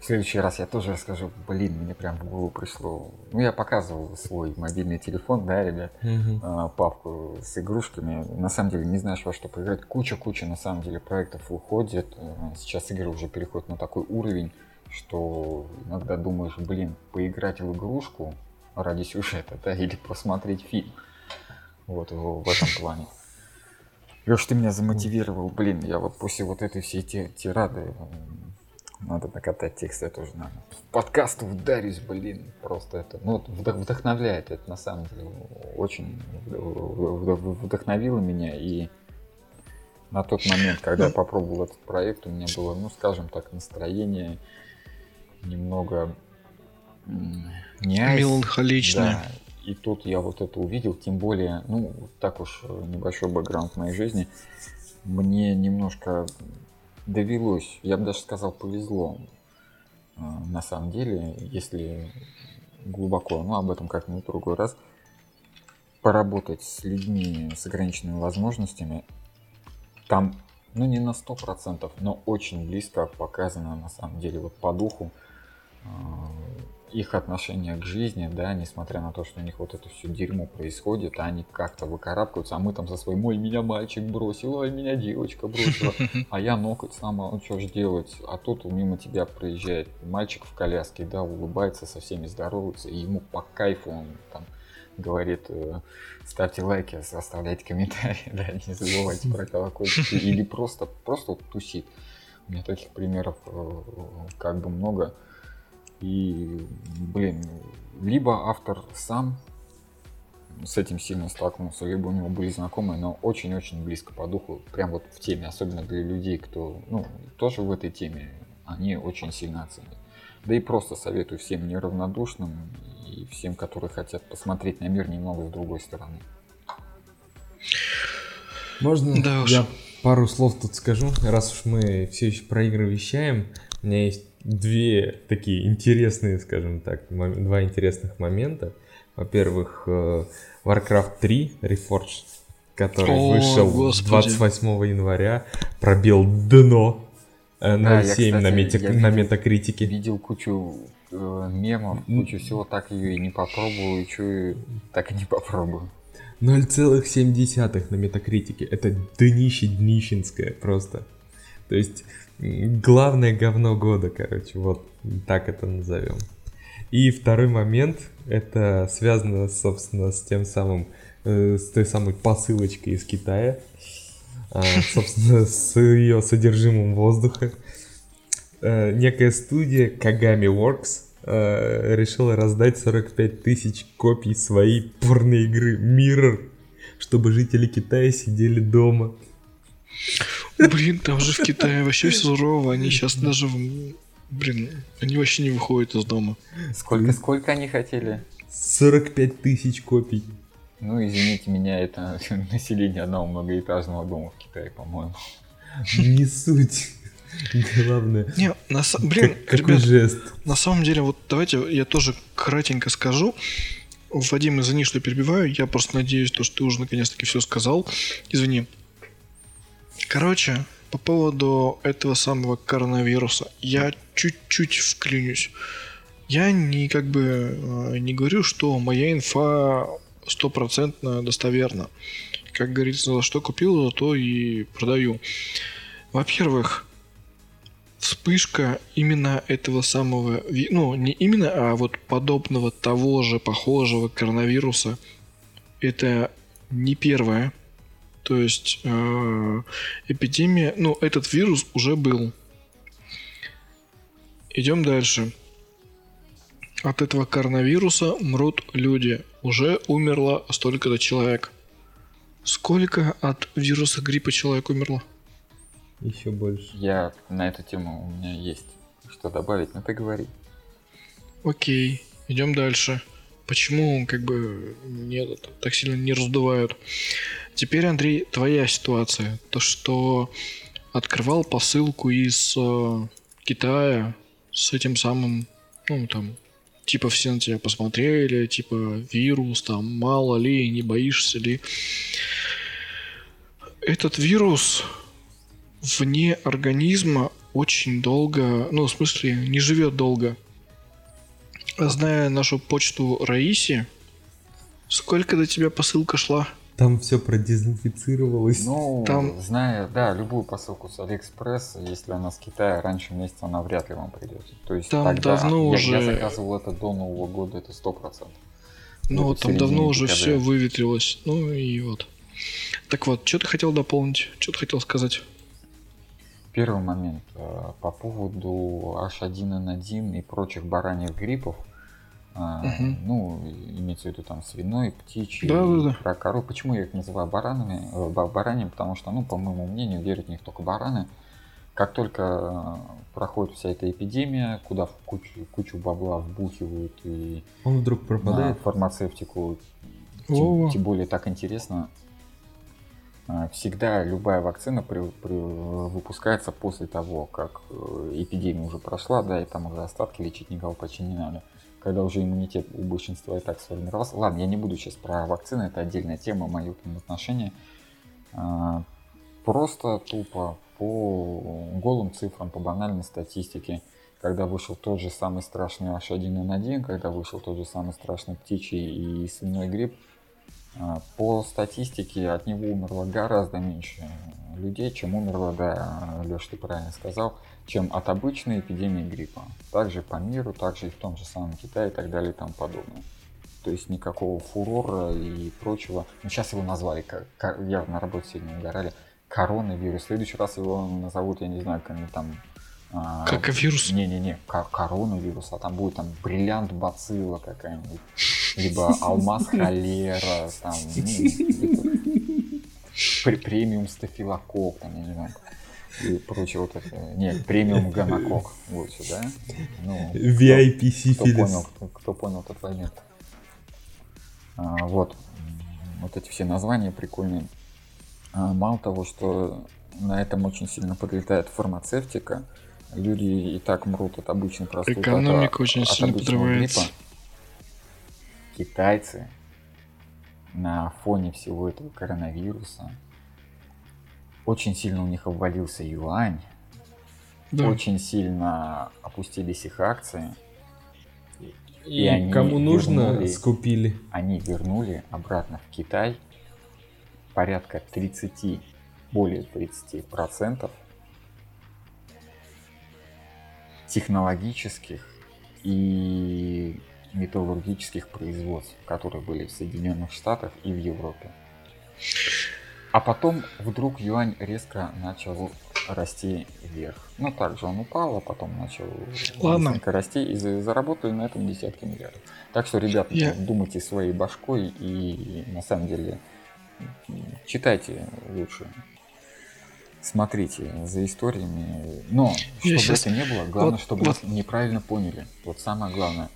B: В следующий раз я тоже расскажу. Блин, мне прям в голову пришло. Ну, я показывал свой мобильный телефон, да, ребят, uh-huh. папку с игрушками. На самом деле не знаешь во что поиграть. Куча-куча, на самом деле, проектов выходит. Э, сейчас игры уже переходят на такой уровень, что иногда думаешь, блин, поиграть в игрушку ради сюжета, да, или посмотреть фильм. Вот в этом плане. Леш, ты меня замотивировал, блин, я вот после вот этой всей тирады надо накатать текст, я тоже надо. Подкаст ударюсь, блин, просто это, ну, вдохновляет, это на самом деле очень вдохновило меня, и на тот момент, когда я попробовал этот проект, у меня было, ну, скажем так, настроение немного
A: не айс, Меланхоличное.
B: Да, и тут я вот это увидел, тем более, ну, так уж небольшой бэкграунд в моей жизни, мне немножко довелось, я бы даже сказал, повезло. А, на самом деле, если глубоко, ну об этом как-нибудь в другой раз, поработать с людьми с ограниченными возможностями, там, ну не на сто процентов, но очень близко показано на самом деле вот по духу а, их отношение к жизни, да, несмотря на то, что у них вот это все дерьмо происходит, а они как-то выкарабкаются, а мы там за свой, мой меня мальчик бросил, ой, меня девочка бросила, а я ноготь сама, ну что ж делать, а тут мимо тебя проезжает мальчик в коляске, да, улыбается, со всеми здоровается, и ему по кайфу он там говорит, э, ставьте лайки, оставляйте комментарии, да, не забывайте про колокольчики, или просто, просто тусит. У меня таких примеров э, как бы много. И, блин, либо автор сам с этим сильно столкнулся, либо у него были знакомые, но очень-очень близко по духу, прям вот в теме, особенно для людей, кто, ну, тоже в этой теме, они очень сильно оценят. Да и просто советую всем неравнодушным и всем, которые хотят посмотреть на мир немного с другой стороны.
C: Можно да уж. я пару слов тут скажу, раз уж мы все еще про игры вещаем. У меня есть две такие интересные, скажем так, два интересных момента. Во-первых, э, Warcraft 3 Reforged, который О, вышел Господи. 28 января, пробил дно э, на да, 7 на, мете, на метакритике.
B: Видел кучу э, мемов, кучу всего, так ее и не попробую, и чую, так и не попробую.
C: 0,7 на метакритике. Это днище днищенское просто. То есть главное говно года, короче, вот так это назовем. И второй момент, это связано, собственно, с тем самым, э, с той самой посылочкой из Китая, э, собственно, с ее содержимым воздуха. Э, некая студия Kagami Works э, решила раздать 45 тысяч копий своей порной игры Mirror, чтобы жители Китая сидели дома.
A: Блин, там же в Китае вообще все сурово. Они сейчас даже... Блин, они вообще не выходят из дома.
B: Сколько, сколько они хотели?
C: 45 тысяч копий.
B: Ну, извините меня, это население одного многоэтажного дома в Китае, по-моему.
C: Не суть. Главное.
A: Не, на, блин, как, ребят, жест. на самом деле, вот давайте я тоже кратенько скажу. Вадим, извини, что перебиваю. Я просто надеюсь, то, что ты уже наконец-таки все сказал. Извини. Короче, по поводу этого самого коронавируса, я чуть-чуть вклинюсь. Я не как бы э, не говорю, что моя инфа стопроцентно достоверно. Как говорится, за что купил, то и продаю. Во-первых, вспышка именно этого самого, ну, не именно, а вот подобного того же, похожего коронавируса, это не первая. То есть э, эпидемия, ну, этот вирус уже был. Идем дальше. От этого коронавируса мрут люди. Уже умерло столько-то человек. Сколько от вируса гриппа человек умерло?
C: Еще больше.
B: Я на эту тему у меня есть что добавить, но ты говори.
A: Окей, идем дальше. Почему как бы нет, так сильно не раздувают? Теперь, Андрей, твоя ситуация. То, что открывал посылку из э, Китая с этим самым, ну, там, типа все на тебя посмотрели, типа вирус, там, мало ли, не боишься ли. Этот вирус вне организма очень долго, ну, в смысле, не живет долго. Зная нашу почту России, сколько до тебя посылка шла?
C: Там все продезинфицировалось.
B: Ну,
A: Там-
B: зная, да, любую посылку с Алиэкспресс, если она с Китая, раньше месяца она вряд ли вам придет. То есть
A: Там
B: тогда
A: давно
B: я,
A: уже-
B: я заказывал это до Нового года, это сто процентов.
A: Ну,
B: Вот
A: там давно уже
B: декабря.
A: все выветрилось. Ну и вот. Так вот, что ты хотел дополнить? Что ты хотел сказать?
B: Первый момент э, по поводу H1N1 и прочих бараньих гриппов. А,
A: Мгм.
B: Ну, имеется в виду там свиной, птичий,
A: Да-да-да.
B: про коров. Почему я их называю баранами, э, ба- бараньими? Потому что, ну, по моему мнению, верят в них только бараны. Как только проходит вся эта эпидемия, куда в кучу, кучу бабла вбухивают и
C: Он вдруг
B: на
C: пропадает.
B: фармацевтику,
A: Во-во.
B: тем, тем более так интересно. А, Всегда любая вакцина при- при- выпускается после того, как э, эпидемия уже прошла, да, и там уже остатки лечить никого почти не надо. Когда уже иммунитет у большинства и так сформировался. Ладно, я не буду сейчас про вакцины, это отдельная тема, мое к ним отношение. А, Просто тупо по голым цифрам, по банальной статистике, когда вышел тот же самый страшный H1N1, когда вышел тот же самый страшный птичий и свиной грипп, по статистике от него умерло гораздо меньше людей, чем умерло, да, Леш, ты правильно сказал, чем от обычной эпидемии гриппа. Также по миру, также и в том же самом Китае и так далее и тому подобное. То есть никакого фурора и прочего. Ну, сейчас его назвали, как- я на работе сегодня угорали, коронавирус. В следующий раз его назовут, я не знаю, как они там... а,
A: Как вирус?
B: не-не-не, ко- коронавирус, а там будет там бриллиант бацилла какая-нибудь, либо алмаз холера, там, ну, пр- премиум стафилокок, там, я не знаю, и прочее вот это. Нет, премиум гонокок лучше, да? Ну,
C: VIP
B: кто, кто
C: сифилис.
B: понял, кто, кто понял, тот поймет. А, вот, вот эти все названия прикольные. А, мало того, что на этом очень сильно подлетает фармацевтика, люди и так мрут от обычной простуды.
A: Экономика
B: от-
A: очень
B: от
A: сильно подрывается.
B: гриппа. Китайцы на фоне всего этого коронавируса очень сильно у них обвалился юань,
A: Да.
B: очень сильно опустились их акции.
C: И,
B: они
C: кому нужно,
B: вернули-
C: скупили.
B: они вернули обратно в Китай порядка 30, более 30 процентов технологических и металлургических производств, которые были в Соединенных Штатах и в Европе. А потом вдруг юань резко начал расти вверх. Ну, также он упал, а потом начал
A: Ладно.
B: быстренько расти и за- заработали на этом десятки миллиардов. Так что, ребят,
A: Я-
B: думайте своей башкой и на самом деле читайте лучше. Смотрите за историями. Но,
A: Я
B: чтобы
A: щас-
B: это не было, главное,
A: вот-
B: чтобы
A: вот-
B: нас неправильно поняли. Вот самое главное.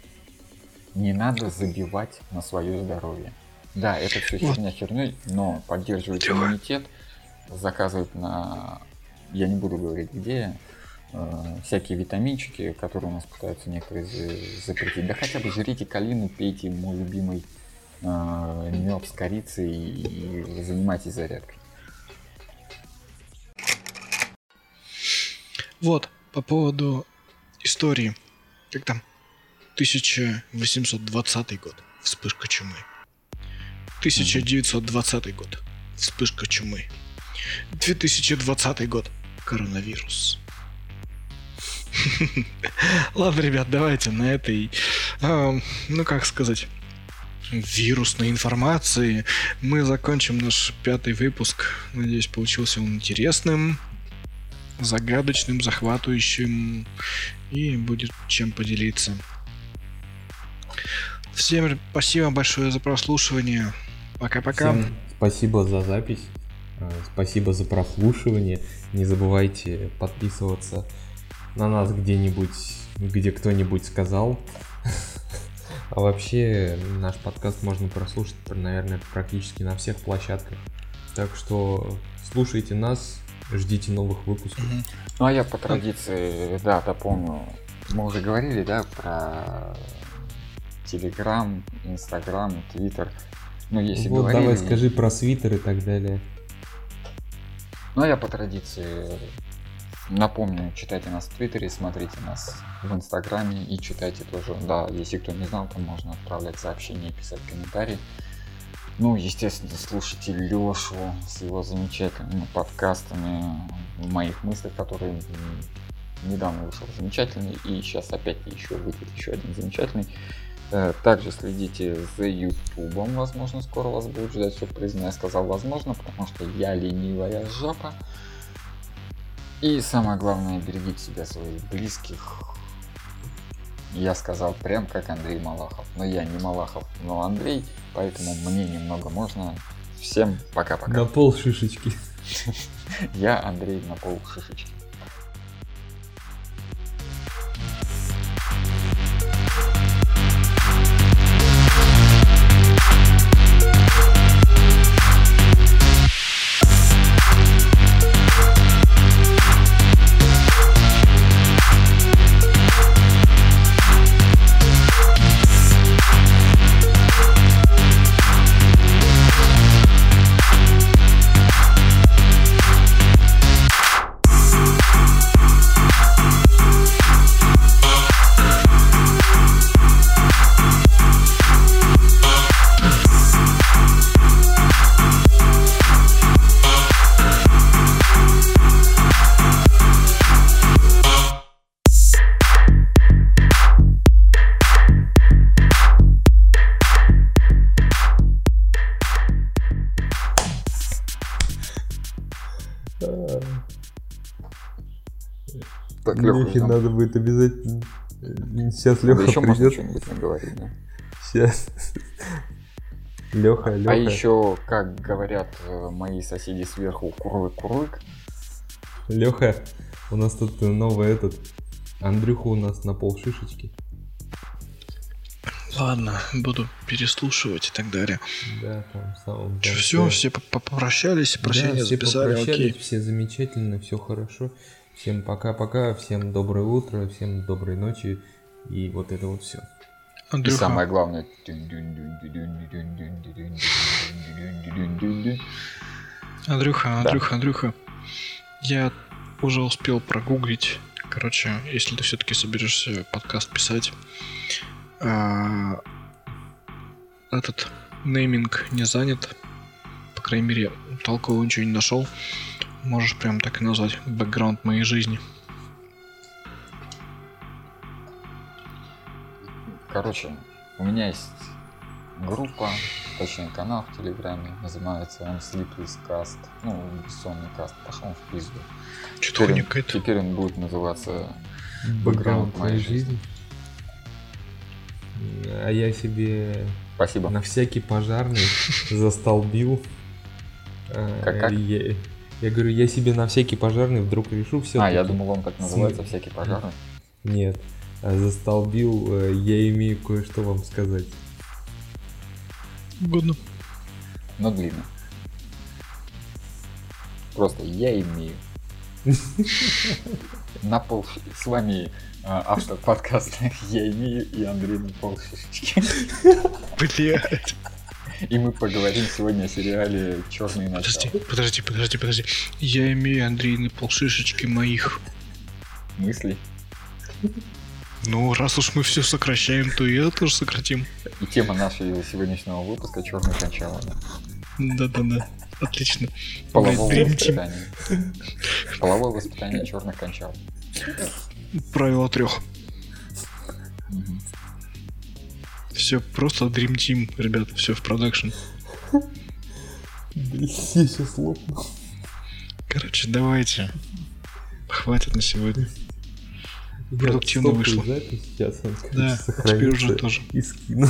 B: Не надо забивать на свое здоровье. Да, это все
A: Вот.
B: херня херней, но поддерживать иммунитет, заказывать на, я не буду говорить где, э, всякие витаминчики, которые у нас пытаются некоторые за- запретить. Да хотя бы жрите калину, пейте мой любимый э, мед с корицей и занимайтесь зарядкой.
A: Вот, по поводу истории. Как там? 1820 год. Вспышка чумы. 1920 год. Вспышка чумы. 2020 год. Коронавирус. Ладно, ребят, давайте на этой, э, ну как сказать, вирусной информации мы закончим наш пятый выпуск. Надеюсь, получился он интересным, загадочным, захватывающим и будет чем поделиться. Всем спасибо большое за прослушивание. Пока-пока.
C: Спасибо за запись. э, Спасибо за прослушивание. Не забывайте подписываться на нас где-нибудь, где кто-нибудь сказал. А вообще наш подкаст можно прослушать, наверное, практически на всех площадках. Так что слушайте нас, ждите новых выпусков.
A: Мгм.
B: Ну а я по традиции, да, дополню. Мы уже говорили, да, про Телеграм, Инстаграм, Твиттер. Ну, если
C: вот
B: говорили...
C: давай скажи про свитер и так далее.
B: Ну, а я по традиции напомню, читайте нас в Твиттере, смотрите нас в Инстаграме и читайте тоже. Да, если кто не знал, там можно отправлять сообщения, писать комментарии. Ну, естественно, слушайте Лешу с его замечательными подкастами в моих мыслях, которые недавно вышел замечательный, и сейчас опять еще выйдет еще один замечательный. Э, Также следите за Ютубом, возможно, скоро вас будет ждать сюрприз. Но я сказал возможно, потому что я ленивая жопа. И самое главное, берегите себя, своих близких. Я сказал прям как Андрей Малахов. Но я не Малахов, но Андрей, поэтому мне немного можно. Всем пока-пока.
C: На пол шишечки.
B: Я Андрей на пол шишечки. Так,
C: Лехе надо будет обязательно. Сейчас Леха
B: еще можно
C: придет.
B: что-нибудь наговорить, да?
C: Сейчас. Леха, Леха.
B: А еще, как говорят э, мои соседи сверху, курлык-курлык.
C: Леха, у нас тут новый этот. Андрюха у нас на пол шишечки.
A: Ладно, буду переслушивать и так далее.
C: Да, там самом.
A: Все, все по- попрощались, прощения
C: да, все
A: записали,
C: попрощались,
A: окей.
C: все замечательно, все хорошо. Всем пока-пока, всем доброе утро, всем доброй ночи и вот это вот все.
B: И
A: Андрюха,
B: самое главное.
A: Андрюха, Андрюха, Андрюха, я уже успел прогуглить. Короче, если ты все-таки соберешься подкаст писать, а, этот нейминг не занят. По крайней мере, толкового ничего не нашел. Можешь прям так и назвать бэкграунд моей жизни.
B: Короче, у меня есть группа, точнее канал в Телеграме, называется он Sleepless Cast, ну, бессонный каст, пошел он в пизду.
A: Что-то
B: Теперь, он- теперь он будет называться
C: Бэкграунд
B: моей
C: моей жизни. А я себе
B: Спасибо.
C: на всякий пожарный застолбил.
B: Как- как?
C: Я, говорю, я себе на всякий пожарный вдруг решу все.
B: А, я думал, он так называется, всякий пожарный.
C: Нет, а застолбил, э, я имею кое-что вам сказать.
A: Угодно.
B: но длинно. Просто я имею. На пол... С вами а, автор подкаста Я имею и Андрей на пол шишечки.
A: Блять.
B: И мы поговорим сегодня о сериале Черные
A: Подожди,
B: начала.
A: подожди, подожди, подожди. Я имею Андрей на полшишечки моих.
B: Мысли.
A: Ну, раз уж мы все сокращаем, то и это тоже сократим.
B: И тема нашего сегодняшнего выпуска черный кончала.
A: Да-да-да. Отлично.
B: Половое
A: Блин,
B: воспитание. Половое воспитание черных кончал.
A: Правило трех. Все просто Dream Team, ребята, все в продакшн.
C: Блин, я сейчас лопну.
A: Короче, давайте. Хватит на сегодня. Продуктивно вышло.
C: запись, сейчас он, короче,
A: Да, теперь уже тоже.
C: И скину.